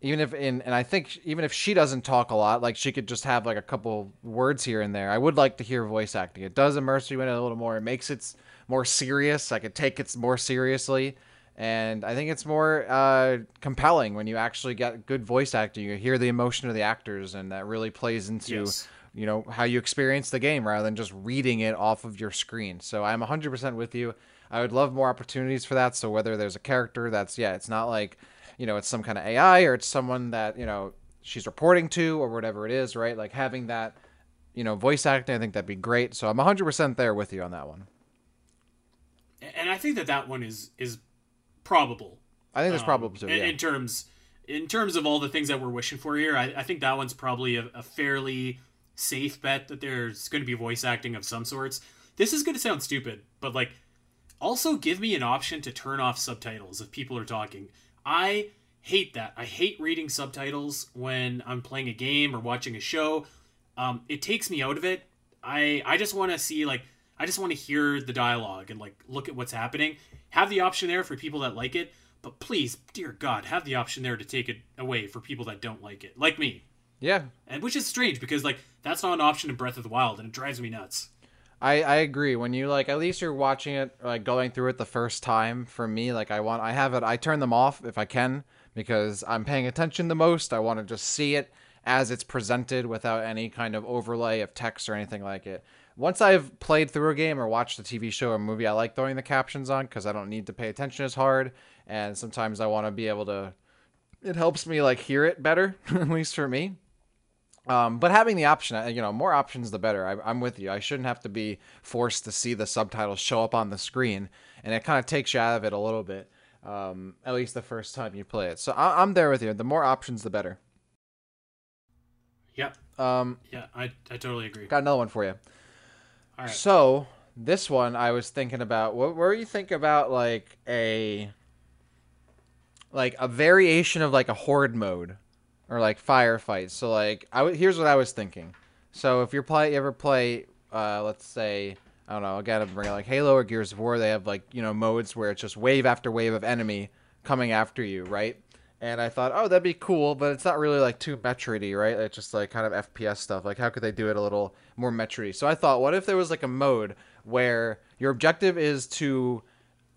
even if in and I think even if she doesn't talk a lot, like she could just have like a couple words here and there. I would like to hear voice acting. It does immerse you in it a little more. It makes it more serious. I could take it more seriously, and I think it's more uh, compelling when you actually get good voice acting. You hear the emotion of the actors, and that really plays into. Yes you know how you experience the game rather than just reading it off of your screen. So I'm 100% with you. I would love more opportunities for that. So whether there's a character that's yeah, it's not like you know it's some kind of AI or it's someone that you know she's reporting to or whatever it is, right? Like having that you know voice acting, I think that'd be great. So I'm 100% there with you on that one. And I think that that one is is probable. I think it's um, probable too. In, yeah. in terms in terms of all the things that we're wishing for here, I, I think that one's probably a, a fairly safe bet that there's going to be voice acting of some sorts. This is going to sound stupid, but like, also give me an option to turn off subtitles if people are talking. I hate that. I hate reading subtitles when I'm playing a game or watching a show. Um, it takes me out of it. I I just want to see like I just want to hear the dialogue and like look at what's happening. Have the option there for people that like it, but please, dear God, have the option there to take it away for people that don't like it, like me. Yeah. And which is strange because like that's not an option in Breath of the Wild and it drives me nuts. I, I agree. When you like at least you're watching it like going through it the first time for me, like I want I have it I turn them off if I can because I'm paying attention the most. I want to just see it as it's presented without any kind of overlay of text or anything like it. Once I've played through a game or watched a TV show or movie, I like throwing the captions on because I don't need to pay attention as hard. And sometimes I want to be able to. It helps me like hear it better, at least for me. Um, but having the option, uh, you know, more options the better. I, am with you. I shouldn't have to be forced to see the subtitles show up on the screen, and it kind of takes you out of it a little bit. Um, at least the first time you play it. So I, am there with you. The more options, the better. Yep. Um, yeah, I, I totally agree. Got another one for you. So this one, I was thinking about. What where you thinking about like a like a variation of like a horde mode or like firefights. So like I w- here's what I was thinking. So if you're play you ever play uh, let's say I don't know again I'm bringing like Halo or Gears of War they have like you know modes where it's just wave after wave of enemy coming after you right. And I thought, oh, that'd be cool, but it's not really like too Metroidy, right? It's just like kind of FPS stuff. Like, how could they do it a little more Metroidy? So I thought, what if there was like a mode where your objective is to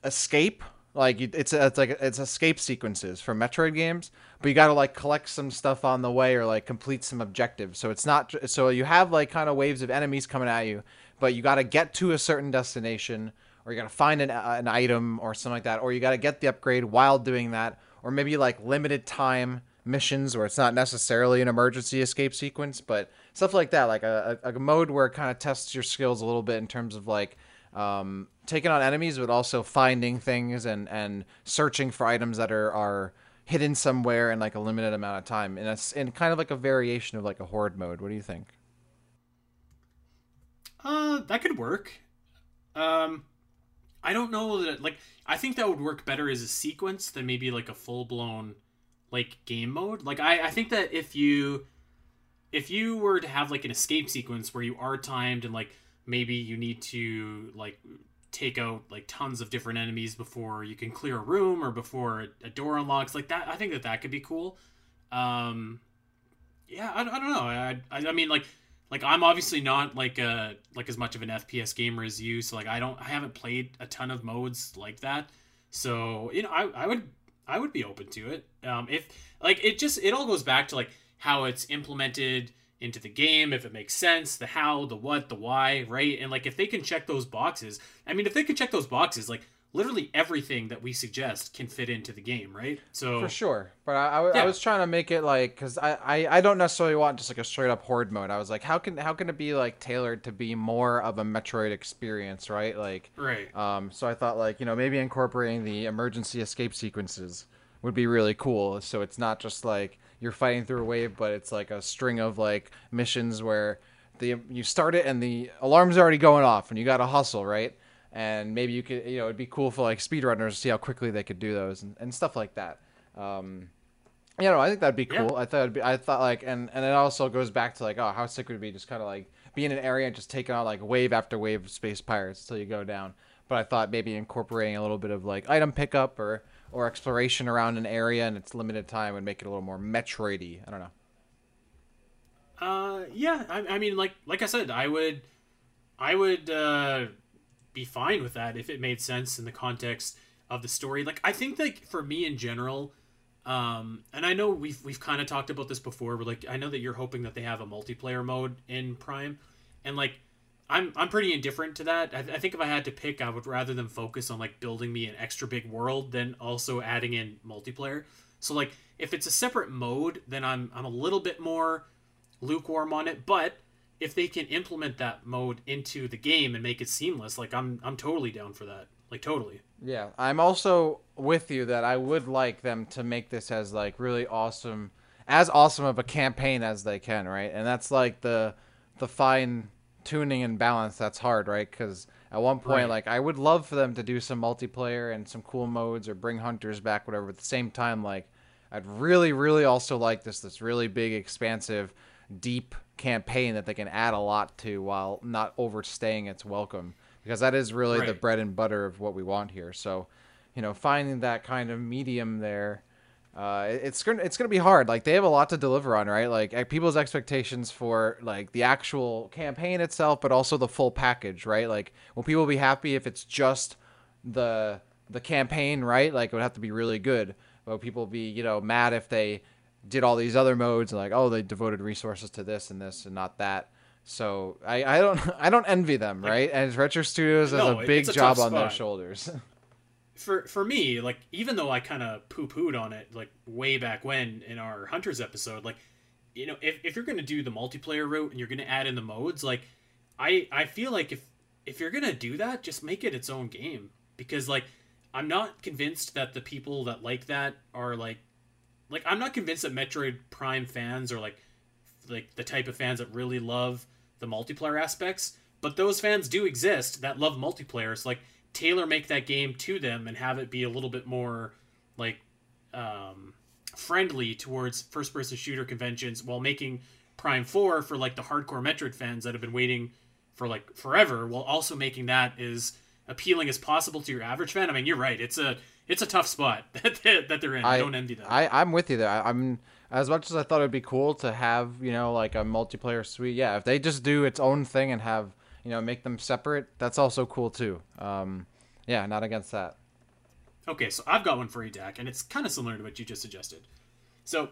escape like it's it's like it's escape sequences from Metroid games, but you got to like collect some stuff on the way or like complete some objectives. So it's not so you have like kind of waves of enemies coming at you, but you got to get to a certain destination or you got to find an uh, an item or something like that, or you got to get the upgrade while doing that, or maybe like limited time missions where it's not necessarily an emergency escape sequence, but stuff like that, like a, a, mode where it kind of tests your skills a little bit in terms of like um, taking on enemies, but also finding things and and searching for items that are are hidden somewhere in like a limited amount of time in a in kind of like a variation of like a horde mode. What do you think? Uh, that could work. Um, I don't know that like I think that would work better as a sequence than maybe like a full blown like game mode. Like I I think that if you if you were to have like an escape sequence where you are timed and like maybe you need to like take out like tons of different enemies before you can clear a room or before a, door unlocks like that i think that that could be cool um yeah i, I don't know I, I, I mean like like i'm obviously not like a like as much of an fps gamer as you so like i don't i haven't played a ton of modes like that so you know i, I would i would be open to it um if like it just it all goes back to like how it's implemented into the game, if it makes sense, the how, the what, the why, right? And like if they can check those boxes, I mean, if they can check those boxes, like literally everything that we suggest can fit into the game, right? So for sure. But I, I, yeah. I was trying to make it like because I, I I don't necessarily want just like a straight up horde mode. I was like, how can how can it be like tailored to be more of a Metroid experience, right? Like right. Um. So I thought like you know maybe incorporating the emergency escape sequences would be really cool. So it's not just like you're fighting through a wave, but it's like a string of like missions where the you start it and the alarm's already going off and you got to hustle, right? And maybe you could, you know, it'd be cool for like speedrunners to see how quickly they could do those and, and stuff like that. Um, you know, I think that'd be cool. Yeah. I thought it'd be, I thought like, and and it also goes back to like, oh, how sick would it be just kind of like be in an area and just taking out like wave after wave of space pirates until you go down. But I thought maybe incorporating a little bit of like item pickup or or exploration around an area and it's limited time would make it a little more Metroidy. I don't know. Uh, yeah. I, I mean, like like I said, I would, I would uh, be fine with that if it made sense in the context of the story. Like I think like for me in general, um, and I know we've we've kind of talked about this before. But like I know that you're hoping that they have a multiplayer mode in Prime, and like I'm I'm pretty indifferent to that. I, I, think if I had to pick, I would rather them focus on like building me an extra big world than also adding in multiplayer. So like if it's a separate mode, then I'm I'm a little bit more lukewarm on it. But if they can implement that mode into the game and make it seamless, like I'm I'm totally down for that. Like totally. Yeah, I'm also with you that I would like them to make this as like really awesome, as awesome of a campaign as they can, right? And that's like the the fine tuning and balance that's hard, right? Because at one point, right. like I would love for them to do some multiplayer and some cool modes or bring hunters back, whatever. At the same time, like I'd really, really also like this this really big, expansive, deep campaign that they can add a lot to while not overstaying its welcome because that is really right. the bread and butter of what we want here. So, you know, finding that kind of medium there uh, it's gonna it's gonna be hard. Like they have a lot to deliver on, right? Like people's expectations for like the actual campaign itself, but also the full package, right? Like will people be happy if it's just the the campaign, right? Like it would have to be really good. Will people be you know mad if they did all these other modes and like oh they devoted resources to this and this and not that? So I, I don't I don't envy them, right? And Retro Studios has no, a big a job on their shoulders. for for me, like even though I kind of poo pooed on it like way back when in our hunters episode, like you know if, if you're gonna do the multiplayer route and you're gonna add in the modes, like I I feel like if if you're gonna do that, just make it its own game because like I'm not convinced that the people that like that are like like I'm not convinced that Metroid Prime fans are like like the type of fans that really love the multiplayer aspects, but those fans do exist that love multiplayer. So like tailor make that game to them and have it be a little bit more like um, friendly towards first person shooter conventions while making Prime 4 for like the hardcore Metroid fans that have been waiting for like forever while also making that as appealing as possible to your average fan. I mean, you're right. It's a it's a tough spot that, that they're in. I, don't envy them. I, I'm with you there. I'm as much as I thought it'd be cool to have, you know, like a multiplayer suite. Yeah, if they just do its own thing and have you know make them separate that's also cool too um, yeah not against that okay so i've got one for you dak and it's kind of similar to what you just suggested so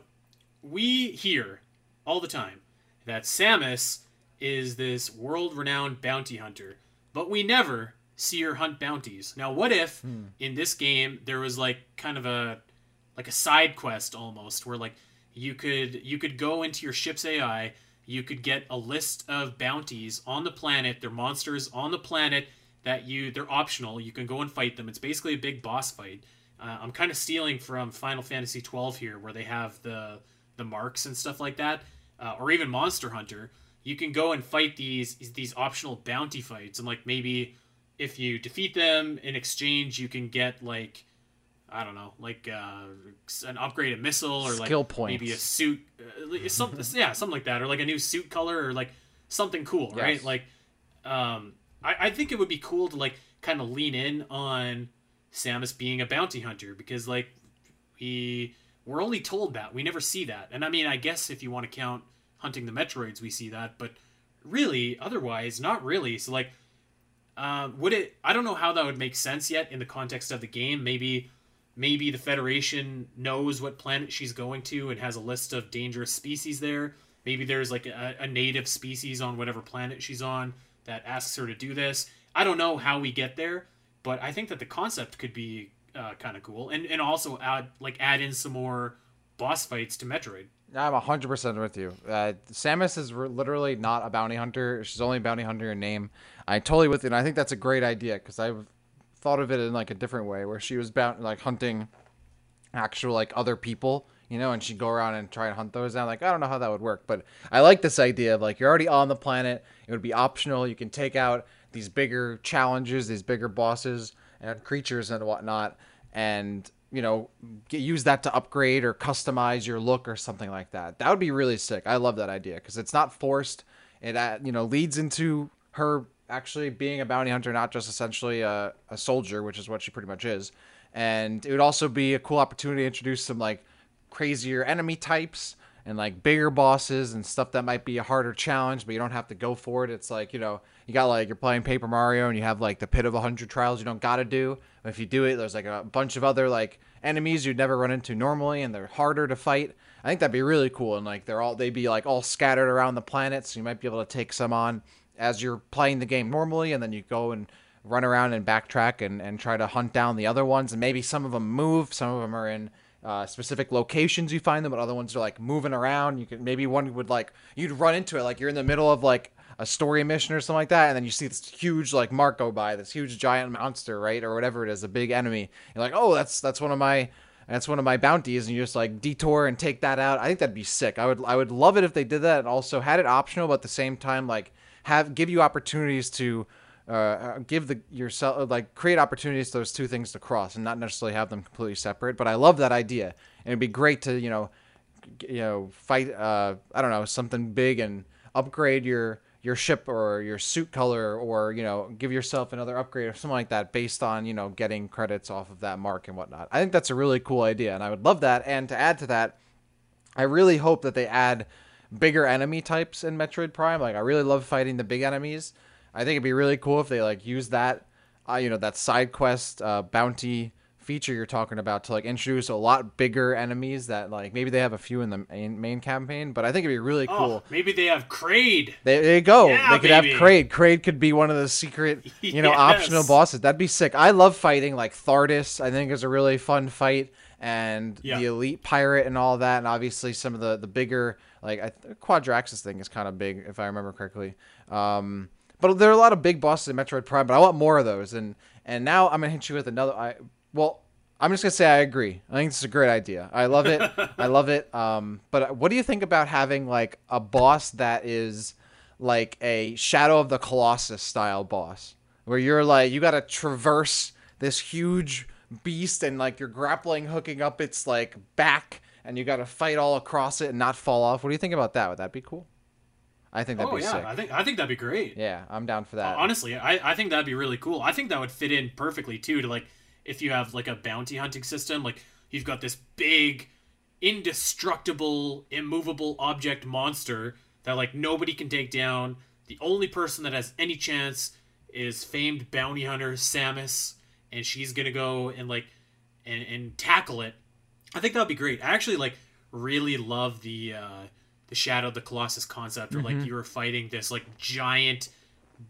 we hear all the time that samus is this world-renowned bounty hunter but we never see her hunt bounties now what if hmm. in this game there was like kind of a like a side quest almost where like you could you could go into your ship's ai you could get a list of bounties on the planet. They're monsters on the planet that you they're optional. You can go and fight them. It's basically a big boss fight. uh, I'm kind of stealing from Final Fantasy 12 here, where they have the the marks and stuff like that, uh, or even Monster Hunter. You can go and fight these these optional bounty fights, and like maybe if you defeat them in exchange, you can get like I don't know, like uh, an upgraded missile or Skill like points. maybe a suit, uh, something, yeah, something like that, or like a new suit color or like something cool, right? Like, um, I, I think it would be cool to like kind of lean in on Samus being a bounty hunter because like we we're only told that we never see that, and I mean, I guess if you want to count hunting the Metroids, we see that, but really, otherwise, not really. So like, um, would it? I don't know how that would make sense yet in the context of the game. Maybe, maybe the Federation knows what planet she's going to and has a list of dangerous species there. Maybe there's like a, a native species on whatever planet she's on that asks her to do this. I don't know how we get there, but I think that the concept could be uh, kind of cool, and and also add like add in some more boss fights to Metroid. I'm 100% with you. Uh, Samus is re- literally not a bounty hunter. She's only a bounty hunter in name. I totally with you. And I think that's a great idea because I've thought of it in like a different way where she was bound like hunting actual like other people, you know, and she'd go around and try and hunt those down. Like I don't know how that would work, but I like this idea of like you're already on the planet. It would be optional. You can take out these bigger challenges, these bigger bosses and creatures and whatnot, and you know get, use that to upgrade or customize your look or something like that. That would be really sick. I love that idea because it's not forced. It uh, you know leads into her actually being a bounty hunter, not just essentially a, a soldier, which is what she pretty much is. And it would also be a cool opportunity to introduce some like crazier enemy types and like bigger bosses and stuff that might be a harder challenge, but you don't have to go for it. It's like, you know, you got like you're playing Paper Mario and you have like the pit of a hundred trials you don't gotta do. But if you do it, there's like a bunch of other like enemies you'd never run into normally and they're harder to fight. I think that'd be really cool and like they're all they'd be like all scattered around the planet, so you might be able to take some on as you're playing the game normally and then you go and run around and backtrack and, and try to hunt down the other ones and maybe some of them move some of them are in uh, specific locations you find them but other ones are like moving around you could maybe one would like you'd run into it like you're in the middle of like a story mission or something like that and then you see this huge like mark go by this huge giant monster right or whatever it is a big enemy. You're like oh that's that's one of my that's one of my bounties and you just like detour and take that out. I think that'd be sick. I would i would love it if they did that and also had it optional but at the same time like have give you opportunities to uh, give the yourself like create opportunities those two things to cross and not necessarily have them completely separate. But I love that idea, and it'd be great to you know, you know, fight uh, I don't know something big and upgrade your your ship or your suit color or you know give yourself another upgrade or something like that based on you know getting credits off of that mark and whatnot. I think that's a really cool idea, and I would love that. And to add to that, I really hope that they add bigger enemy types in Metroid Prime. Like I really love fighting the big enemies. I think it'd be really cool if they like use that, uh, you know, that side quest uh, bounty feature you're talking about to like introduce a lot bigger enemies that like maybe they have a few in the main, main campaign, but I think it'd be really Oh, cool. maybe they have Kraid. There, there you go. Yeah, they could baby. have Kraid. Kraid could be one of the secret, you know, Yes. optional bosses. That'd be sick. I love fighting like Thardus. I think is a really fun fight, and Yeah. the elite pirate and all that, and obviously some of the the bigger like I, Quadraxis thing is kind of big if I remember correctly. Um, but there are a lot of big bosses in Metroid Prime, but I want more of those. And and now I'm gonna hit you with another. I well. I'm just gonna say I agree. I think this is a great idea. I love it. I love it. Um, but what do you think about having like a boss that is like a Shadow of the Colossus style boss, where you're like you got to traverse this huge beast and like you're grappling, hooking up its like back, and you got to fight all across it and not fall off. What do you think about that? Would that be cool? I think that'd oh be yeah, sick. I think I think that'd be great. Yeah, I'm down for that. Honestly, I, I think that'd be really cool. I think that would fit in perfectly too to like if you have like a bounty hunting system, like you've got this big, indestructible, immovable object monster that like nobody can take down. The only person that has any chance is famed bounty hunter Samus, and she's gonna go and like and, and tackle it. I think that'd be great. I actually like really love the uh the Shadow of the Colossus concept, or like you were fighting this like giant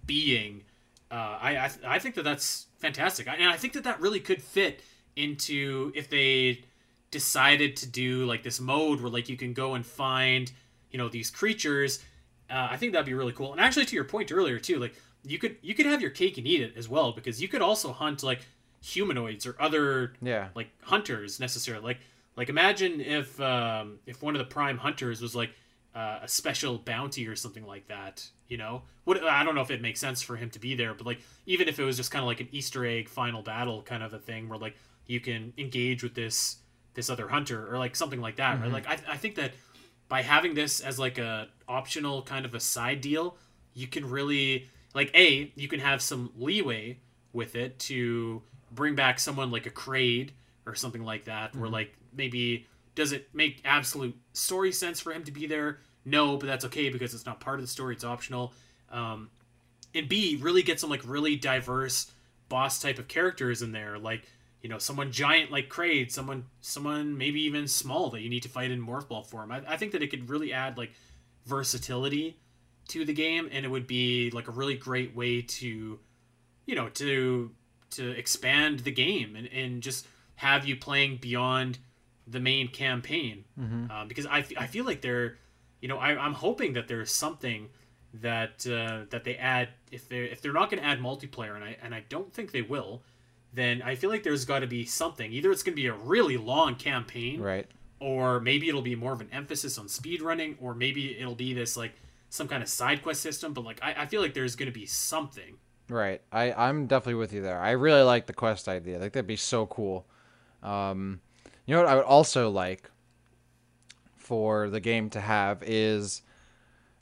being. Uh, I, I I think that that's fantastic, I, and I think that that really could fit into if they decided to do like this mode where like you can go and find you know these creatures. Uh, I think that'd be really cool. And actually, to your point earlier too, like you could you could have your cake and eat it as well because you could also hunt like humanoids or other Yeah. like hunters necessarily. Like like imagine if um, if one of the prime hunters was like uh, a special bounty or something like that. You know, what I don't know if it makes sense for him to be there, but like even if it was just kind of like an Easter egg final battle kind of a thing where like you can engage with this this other hunter or like something like that. Right? Like I I think that by having this as like a optional kind of a side deal, you can really like a you can have some leeway with it to bring back someone like a Kraid or something like that, where like maybe does it make absolute story sense for him to be there? No, but that's okay because it's not part of the story; it's optional. Um, and B really get some like really diverse boss type of characters in there, like you know someone giant like Kraid, someone someone maybe even small that you need to fight in morph ball form. I, I think that it could really add like versatility to the game, and it would be like a really great way to you know to to expand the game and, and just have you playing beyond the main campaign uh, because I, f- I feel like they're you know I, I'm hoping that there's something that uh, that they add if they if they're not going to add multiplayer and I and I don't think they will then I feel like there's got to be something either it's going to be a really long campaign Right. or maybe it'll be more of an emphasis on speed running or maybe it'll be this like some kind of side quest system but like I, I feel like there's going to be something Right. I, I'm definitely with you there. I really like the quest idea. I think that'd be so cool. Um, you know what I would also like for the game to have is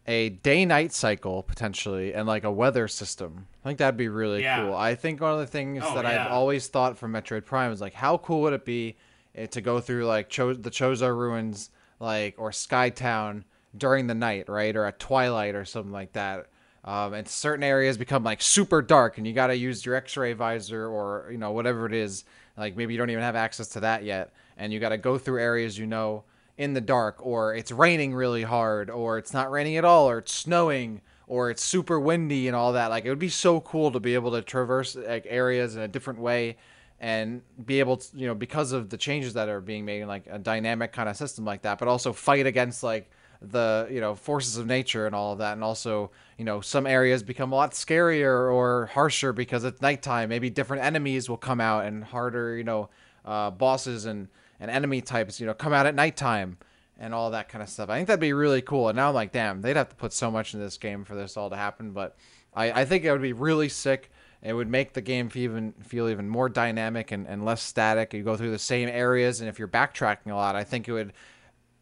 a day night cycle potentially and like a weather system. I think that'd be really Yeah. cool. I think one of the things Oh, that yeah. I've always thought for Metroid Prime is like how cool would it be eh, to go through like Cho- the Chozo ruins like or Skytown during the night, right? Or at twilight or something like that. Um, and certain areas become like super dark and you got to use your x-ray visor or you know whatever it is like maybe you don't even have access to that yet and you got to go through areas you know in the dark or it's raining really hard or it's not raining at all or it's snowing or it's super windy and all that. Like it would be so cool to be able to traverse like areas in a different way and be able to you know because of the changes that are being made in like a dynamic kind of system like that but also fight against like the you know forces of nature and all of that. And also you know some areas become a lot scarier or harsher because it's nighttime. Maybe different enemies will come out and harder you know uh, bosses and and enemy types you know come out at nighttime and all that kind of stuff. I think that'd be really cool. And now i'm like damn they'd have to put so much in this game for this all to happen. But i, I think it would be really sick. It would make the game feel even feel even more dynamic and, and less static. You go through the same areas and if you're backtracking a lot i think it would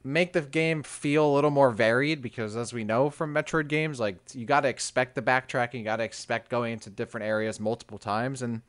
make the game feel a little more varied because as we know from Metroid games, like you got to expect the backtracking, you got to expect going into different areas multiple times. And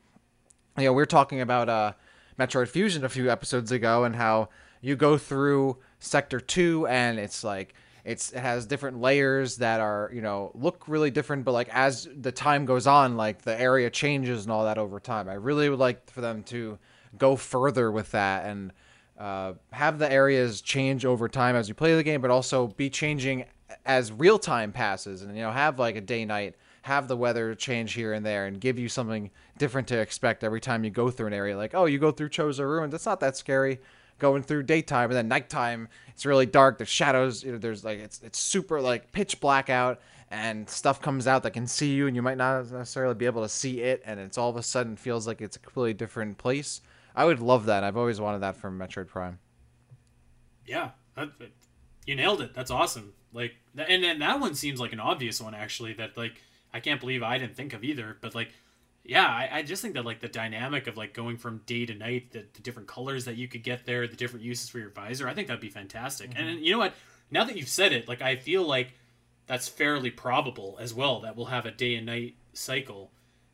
you know, we are talking about uh Metroid Fusion a few episodes ago and how you go through sector 2 and it's like it's it has different layers that are, you know, look really different but like as the time goes on, like the area changes and all that over time. I really would like for them to go further with that and uh, have the areas change over time as you play the game, but also be changing as real time passes, and you know have like a day night, have the weather change here and there, and give you something different to expect every time you go through an area. Like oh, you go through Chozo Ruins, it's not that scary. Going through daytime and then nighttime, it's really dark. There's shadows. You know, there's like it's it's super like pitch black out, and stuff comes out that can see you, and you might not necessarily be able to see it, and it's all of a sudden feels like it's a completely different place. I would love that. I've always wanted that from Metroid Prime. Yeah, that, you nailed it. That's awesome. Like, and then that one seems like an obvious one actually. That like I can't believe I didn't think of either. But like, yeah, I, I just think that like the dynamic of like going from day to night, the, the different colors that you could get there, the different uses for your visor, I think that'd be fantastic. And you know what? Now that you've said it, like I feel like that's fairly probable as well that we'll have a day and night cycle.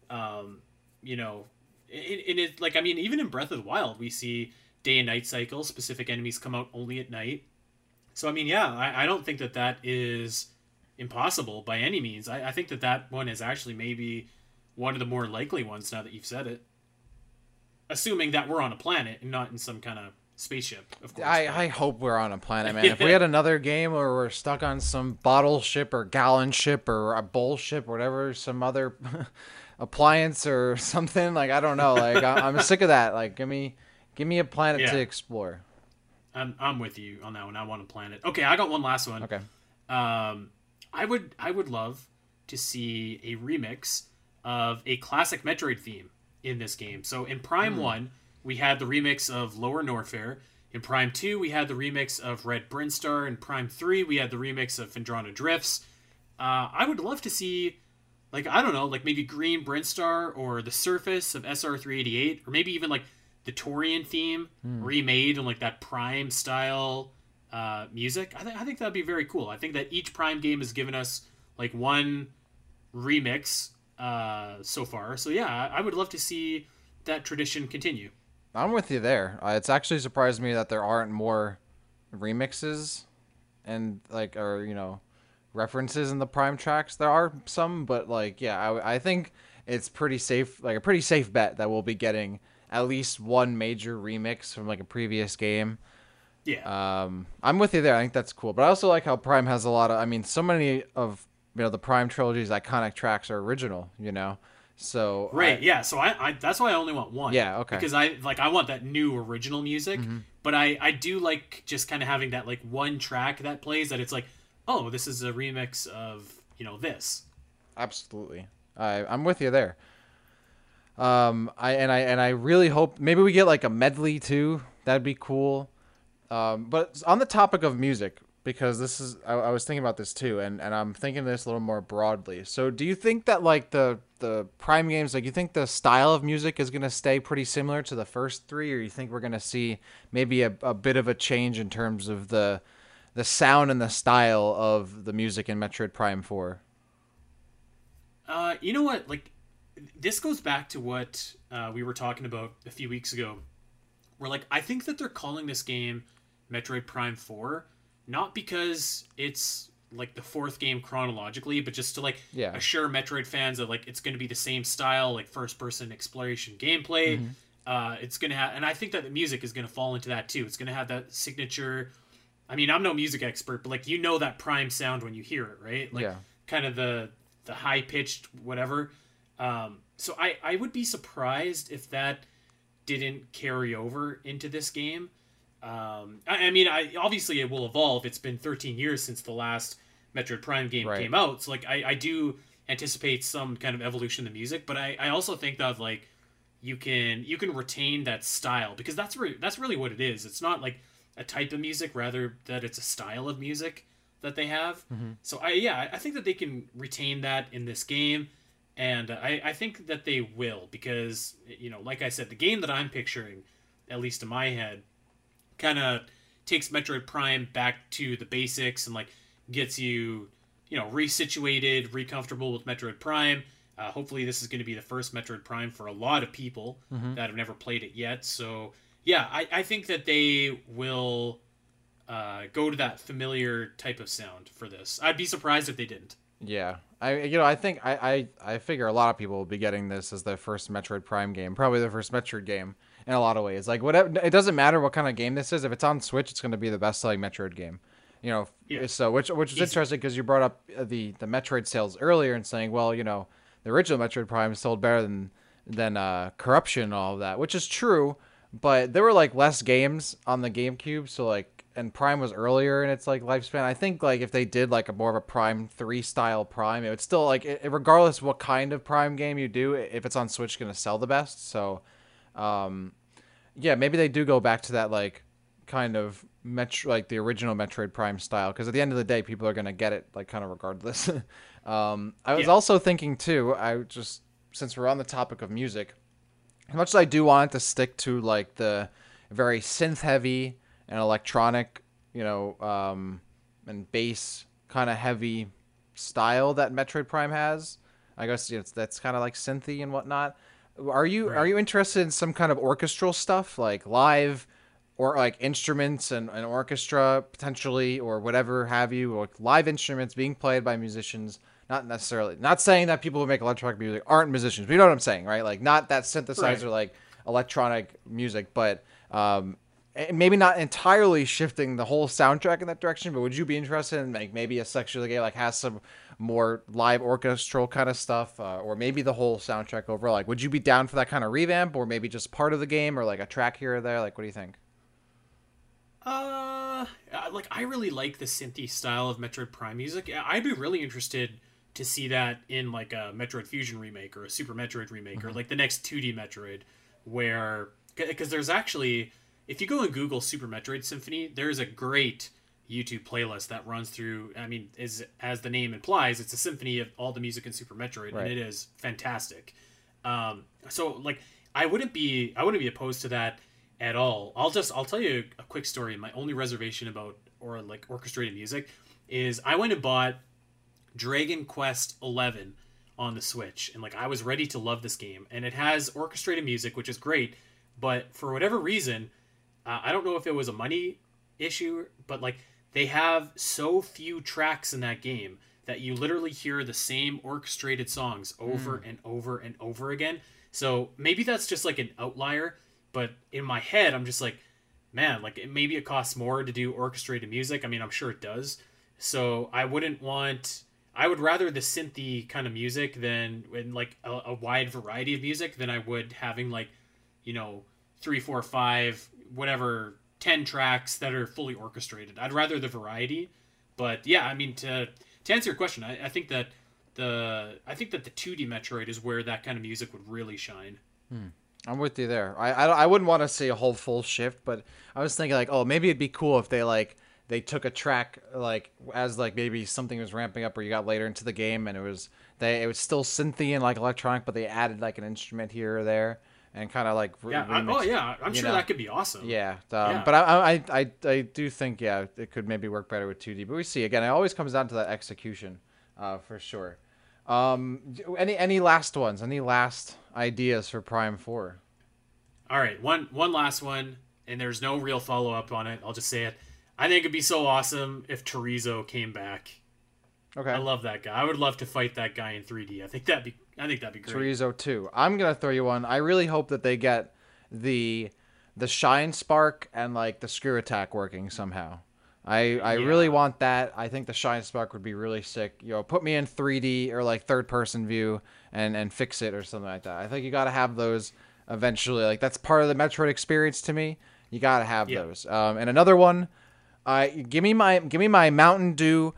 Um, you know, in, in it like I mean, even in Breath of the Wild, we see day and night cycles. Specific enemies come out only at night. So I mean, yeah, I, I don't think that that is impossible by any means. I, I think that that one is actually maybe one of the more likely ones now that you've said it. Assuming that we're on a planet and not in some kind of spaceship, of course. I, I hope we're on a planet, man. if we had another game where we're stuck on some bottle ship or gallon ship or a bowl ship or whatever, some other appliance or something, like I don't know. Like I, I'm sick of that. Like give me give me a planet Yeah. to explore. I'm, I'm with you on that one. I want a planet. Okay, I got one last one. Okay. Um, I would I would love to see a remix of a classic Metroid theme in this game. So in Prime Hmm. 1, we had the remix of Lower Norfair. In Prime 2, we had the remix of Red Brinstar. In Prime 3, we had the remix of Phendrana Drifts. Uh, I would love to see, like, I don't know, like maybe Green Brinstar or the surface of SR388, or maybe even like the Tourian theme remade in like that Prime style uh, music. I, th- I think that'd be very cool. I think that each Prime game has given us like one remix uh, so far. So yeah, I would love to see that tradition continue. I'm with you there. Uh, it's actually surprised me that there aren't more remixes and like or you know references in the prime tracks. There are some, but like yeah, I, I think it's pretty safe, like a pretty safe bet that we'll be getting at least one major remix from like a previous game. Yeah, Um, I'm with you there. I think that's cool, but I also like how Prime has a lot of. I mean, so many of you know the Prime trilogy's iconic tracks are original. You know, so right. I- yeah, so I, I that's why I only want one. Yeah, okay. Mm-hmm. Because I like I want that new original music, but I I do like just kind of having that like one track that plays that it's like, oh, this is a remix of you know this. Absolutely. I I'm with you there. Um I and I and I really hope maybe we get like a medley too. That'd be cool. Um but on the topic of music because this is I, I was thinking about this too and and I'm thinking this a little more broadly. So do you think that like the the prime games like you think the style of music is going to stay pretty similar to the first 3 or you think we're going to see maybe a, a bit of a change in terms of the the sound and the style of the music in Metroid Prime 4? Uh, you know what? Like, this goes back to what uh, we were talking about a few weeks ago. Where like I think that they're calling this game Metroid Prime Four, not because it's like the fourth game chronologically, but just to like Yeah. assure Metroid fans that like it's going to be the same style, like first person exploration gameplay. Uh, it's gonna have, and I think that the music is gonna fall into that too. It's gonna have that signature. I mean, I'm no music expert, but like you know that Prime sound when you hear it, right? Like Yeah. kind of the the high pitched whatever. Um, so I I would be surprised if that didn't carry over into this game. Um, I, I mean, I obviously it will evolve. It's been 13 years since the last Metroid Prime game Right. came out, so like I, I do anticipate some kind of evolution in the music, but I, I also think that like you can you can retain that style because that's re- that's really what it is. It's not like a type of music, rather that it's a style of music that they have. So I yeah, I think that they can retain that in this game, and I, I think that they will because you know, like I said, the game that I'm picturing, at least in my head, kind of takes Metroid Prime back to the basics and like gets you, you know, resituated, recomfortable with Metroid Prime. Uh, hopefully, this is going to be the first Metroid Prime for a lot of people that have never played it yet. So, yeah, I, I think that they will uh, go to that familiar type of sound for this. I'd be surprised if they didn't. Yeah, I you know I think I, I I figure a lot of people will be getting this as their first Metroid Prime game, probably their first Metroid game in a lot of ways. Like whatever, it doesn't matter what kind of game this is. If it's on Switch, it's going to be the best selling Metroid game. You know, Yeah. so which which is Easy. interesting because you brought up the the Metroid sales earlier and saying, well, you know, the original Metroid Prime sold better than than uh, Corruption and all of that, which is true. But there were like less games on the GameCube, so like and Prime was earlier in its like lifespan. I think like if they did like a more of a Prime three style Prime, it would still like it, regardless what kind of Prime game you do, if it's on Switch, going to sell the best. So, um, yeah, maybe they do go back to that like kind of metro like the original Metroid Prime style because at the end of the day, people are going to get it like kind of regardless. um, I was Yeah. also thinking too. I just since we're on the topic of music, as much as I do want it to stick to like the very synth heavy and electronic, you know, um, and bass kind of heavy style that Metroid Prime has. I guess it's that's kind of like synthy and whatnot. Are you are you interested in some kind of orchestral stuff like live or like instruments and an orchestra potentially or whatever have you or live instruments being played by musicians not necessarily not saying that people who make electronic music aren't musicians but you know what i'm saying right like not that synthesizer Right. like electronic music but um maybe not entirely shifting the whole soundtrack in that direction but would you be interested in like maybe a section of the game like has some more live orchestral kind of stuff uh, or maybe the whole soundtrack overall? Like would you be down for that kind of revamp or maybe just part of the game or like a track here or there? Like what do you think? Uh, like I really like the synthy style of Metroid Prime music. I'd be really interested to see that in like a Metroid Fusion remake or a Super Metroid remake or like the next 2D Metroid, where because there's actually if you go and Google Super Metroid Symphony, there's a great YouTube playlist that runs through. I mean, is as the name implies, it's a symphony of all the music in Super Metroid, Right. and it is fantastic. Um, so like, I wouldn't be I wouldn't be opposed to that at all. I'll just I'll tell you a quick story. My only reservation about or like orchestrated music is I went and bought Dragon Quest Eleven on the Switch, and like I was ready to love this game, and it has orchestrated music, which is great. But for whatever reason, uh, I don't know if it was a money issue, but like they have so few tracks in that game that you literally hear the same orchestrated songs over and over and over again. So maybe that's just like an outlier, but in my head, I'm just like, man, like it, maybe it costs more to do orchestrated music. I mean, I'm sure it does. So I wouldn't want. I would rather the synthy kind of music than like a, a wide variety of music than I would having like, you know, three, four, five, whatever, ten tracks that are fully orchestrated. I'd rather the variety. But yeah, I mean to to answer your question, I, I think that the I think that the 2D Metroid is where that kind of music would really shine. Hmm. I'm with you there. I I, I wouldn't want to see a whole full shift, but I was thinking like, oh, maybe it'd be cool if they like they took a track like as like maybe something was ramping up or you got later into the game and it was they it was still synthy and like electronic, but they added like an instrument here or there and kind of like re- Yeah. I, oh yeah, I'm sure know. that could be awesome. Yeah, um, Yeah. but I, I, I, I do think yeah, it could maybe work better with 2D. But we see again, it always comes down to that execution, uh, for sure. Um, any any last ones? Any last ideas for Prime Four? All right, one one last one, and there's no real follow up on it. I'll just say it. I think it'd be so awesome if Torizo came back. Okay, I love that guy. I would love to fight that guy in 3D. I think that'd be. I think that'd be great. Chorizo two. I'm gonna throw you one. I really hope that they get the the shine spark and like the screw attack working somehow. I I Yeah. really want that. I think the shine spark would be really sick. You know, put me in 3D or like third person view and and fix it or something like that. I think you got to have those eventually. Like that's part of the Metroid experience to me. You got to have Yeah. those. Um, and another one, I give me my give me my Mountain Dew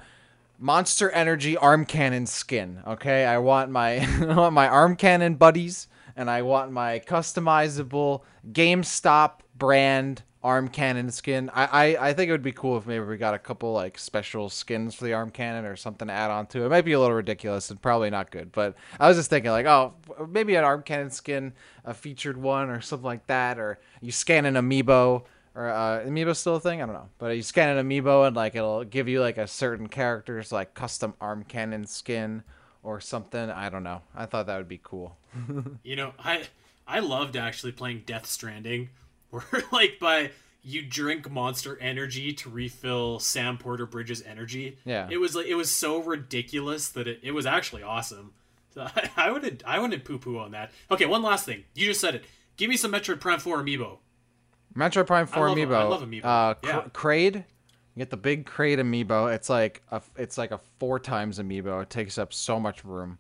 Monster Energy arm cannon skin. Okay, I want my I want my arm cannon buddies, and I want my customizable GameStop brand arm cannon skin. I, I I think it would be cool if maybe we got a couple like special skins for the arm cannon or something to add on to it. It might be a little ridiculous and probably not good, but I was just thinking like, oh, maybe an arm cannon skin, a featured one or something like that, or you scan an amiibo or uh, amiibo still a thing? I don't know. But you scan an amiibo and like it'll give you like a certain character's like custom arm cannon skin or something. I don't know. I thought that would be cool. You know, I I loved actually playing Death Stranding, where like by you drink Monster Energy to refill Sam Porter Bridges' energy. Yeah. It was like it was so ridiculous that it, it was actually awesome. So I, I wouldn't I wouldn't poo poo on that. Okay, one last thing. You just said it. Give me some Metroid Prime Four amiibo. Metroid Prime 4 love- amiibo. I love amiibo. Uh, Yeah. Kraid. You get the big Kraid amiibo. It's like a it's like a four times amiibo. It takes up so much room.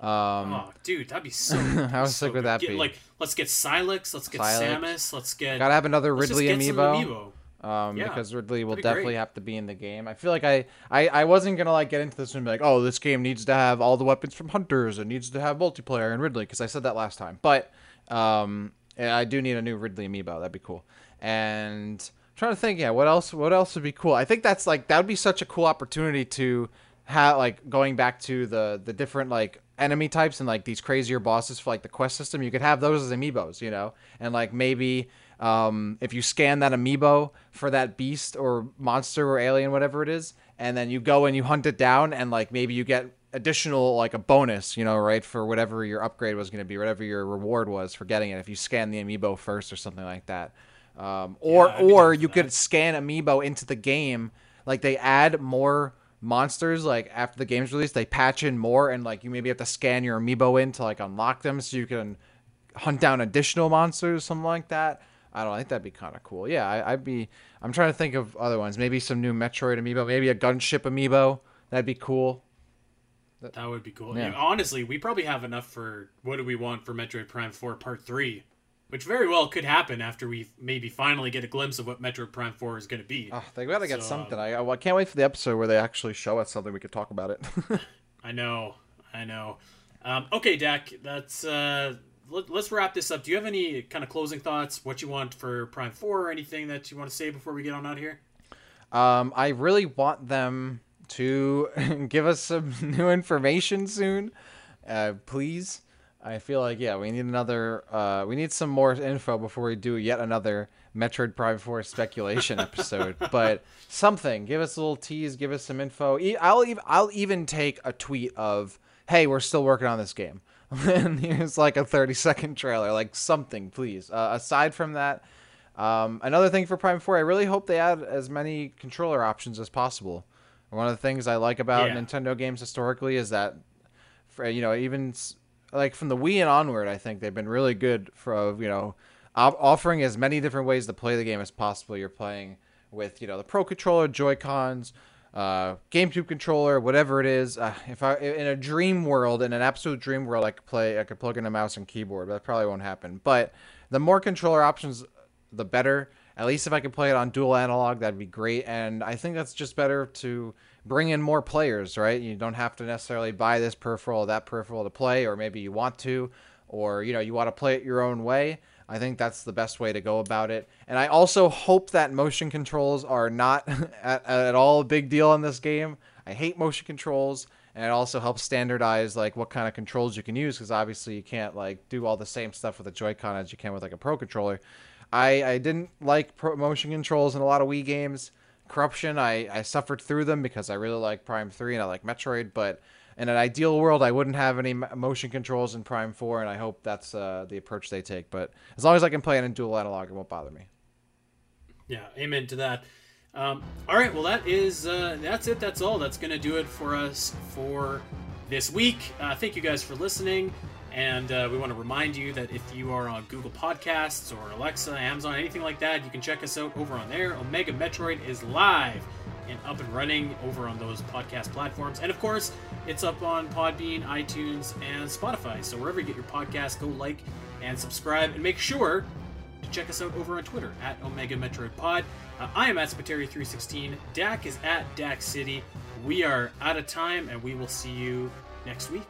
Um, Oh, dude, that'd be so. How so sick would that Get, be? Like, let's get Sylux. Let's get Sylux. Samus. Let's get. gotta have another Ridley amiibo. amiibo. um, Yeah, because Ridley will definitely great. have to be in the game. I feel like I, I, I wasn't gonna like get into this and be like, oh, this game needs to have all the weapons from Hunters. It needs to have multiplayer and Ridley because I said that last time. But um, I do need a new Ridley amiibo. That'd be cool. And I'm trying to think, yeah, what else? What else would be cool? I think that's like that would be such a cool opportunity to have like going back to the the different like enemy types and like these crazier bosses for like the quest system. You could have those as amiibos, you know, and like maybe um, if you scan that amiibo for that beast or monster or alien, whatever it is, and then you go and you hunt it down, and like maybe you get additional like a bonus, you know, right for whatever your upgrade was going to be, whatever your reward was for getting it. If you scan the amiibo first or something like that, um, or I'd or you could scan amiibo into the game, like they add more monsters like after the game's released they patch in more and like you maybe have to scan your amiibo in to like unlock them so you can hunt down additional monsters something like that. I don't think that'd be kind of cool. Yeah I, i'd be i'm trying to think of other ones. Maybe some new metroid amiibo maybe a gunship amiibo. That'd be cool That would be cool. Yeah. Honestly, we probably have enough for what do we want for Metroid Prime 4 Part 3, which very well could happen after we maybe finally get a glimpse of what Metroid Prime 4 is going to be. oh, they gotta get So, something I, I can't wait for the episode where they actually show us something we could talk about it I know, I know. Um, okay, Dak, that's uh, let, us wrap this up. Do you have any kind of closing thoughts? What you want for Prime Four, or anything that you want to say before we get on out here? Um, I really want them to give us some new information soon, uh, please. I feel like yeah, we need another. Uh, we need some more info before we do yet another Metroid Prime Four speculation episode. but something, give us a little tease, give us some info. I'll even I'll even take a tweet of, "Hey, we're still working on this game." and here's like a 30 second trailer, like something, please. Uh, aside from that, um, another thing for Prime 4, I really hope they add as many controller options as possible. One of the things I like about yeah. Nintendo games historically is that, for, you know, even like from the Wii and onward, I think they've been really good for you know offering as many different ways to play the game as possible. You're playing with you know the Pro Controller, Joy Cons, uh, GameCube controller, whatever it is. Uh, if I in a dream world, in an absolute dream world, I could play, I could plug in a mouse and keyboard, but that probably won't happen. But the more controller options, the better. At least if I could play it on dual analog, that'd be great. And I think that's just better to bring in more players, right? You don't have to necessarily buy this peripheral or that peripheral to play, or maybe you want to, or you know you want to play it your own way. I think that's the best way to go about it. And I also hope that motion controls are not at, at all a big deal in this game. I hate motion controls, and it also helps standardize like what kind of controls you can use because obviously you can't like do all the same stuff with a Joy-Con as you can with like a Pro controller. I I didn't like motion controls in a lot of Wii games. Corruption, I I suffered through them because I really like Prime Three and I like Metroid, but in an ideal world, I wouldn't have any motion controls in Prime 4, and I hope that's uh, the approach they take. But as long as I can play it in dual analog, it won't bother me. Yeah, amen to that. Um, all right, well, that is uh, that's it. That's all. That's gonna do it for us for this week. Uh, thank you guys for listening, and uh, we want to remind you that if you are on Google Podcasts or Alexa, Amazon, anything like that, you can check us out over on there. Omega Metroid is live and up and running over on those podcast platforms. And of course, it's up on Podbean, iTunes, and Spotify. So wherever you get your podcast, go like and subscribe, and make sure to check us out over on Twitter at Omega Metroid Pod. Uh, I am at Spiteri316. Dak is at Dak City. We are out of time, and we will see you next week.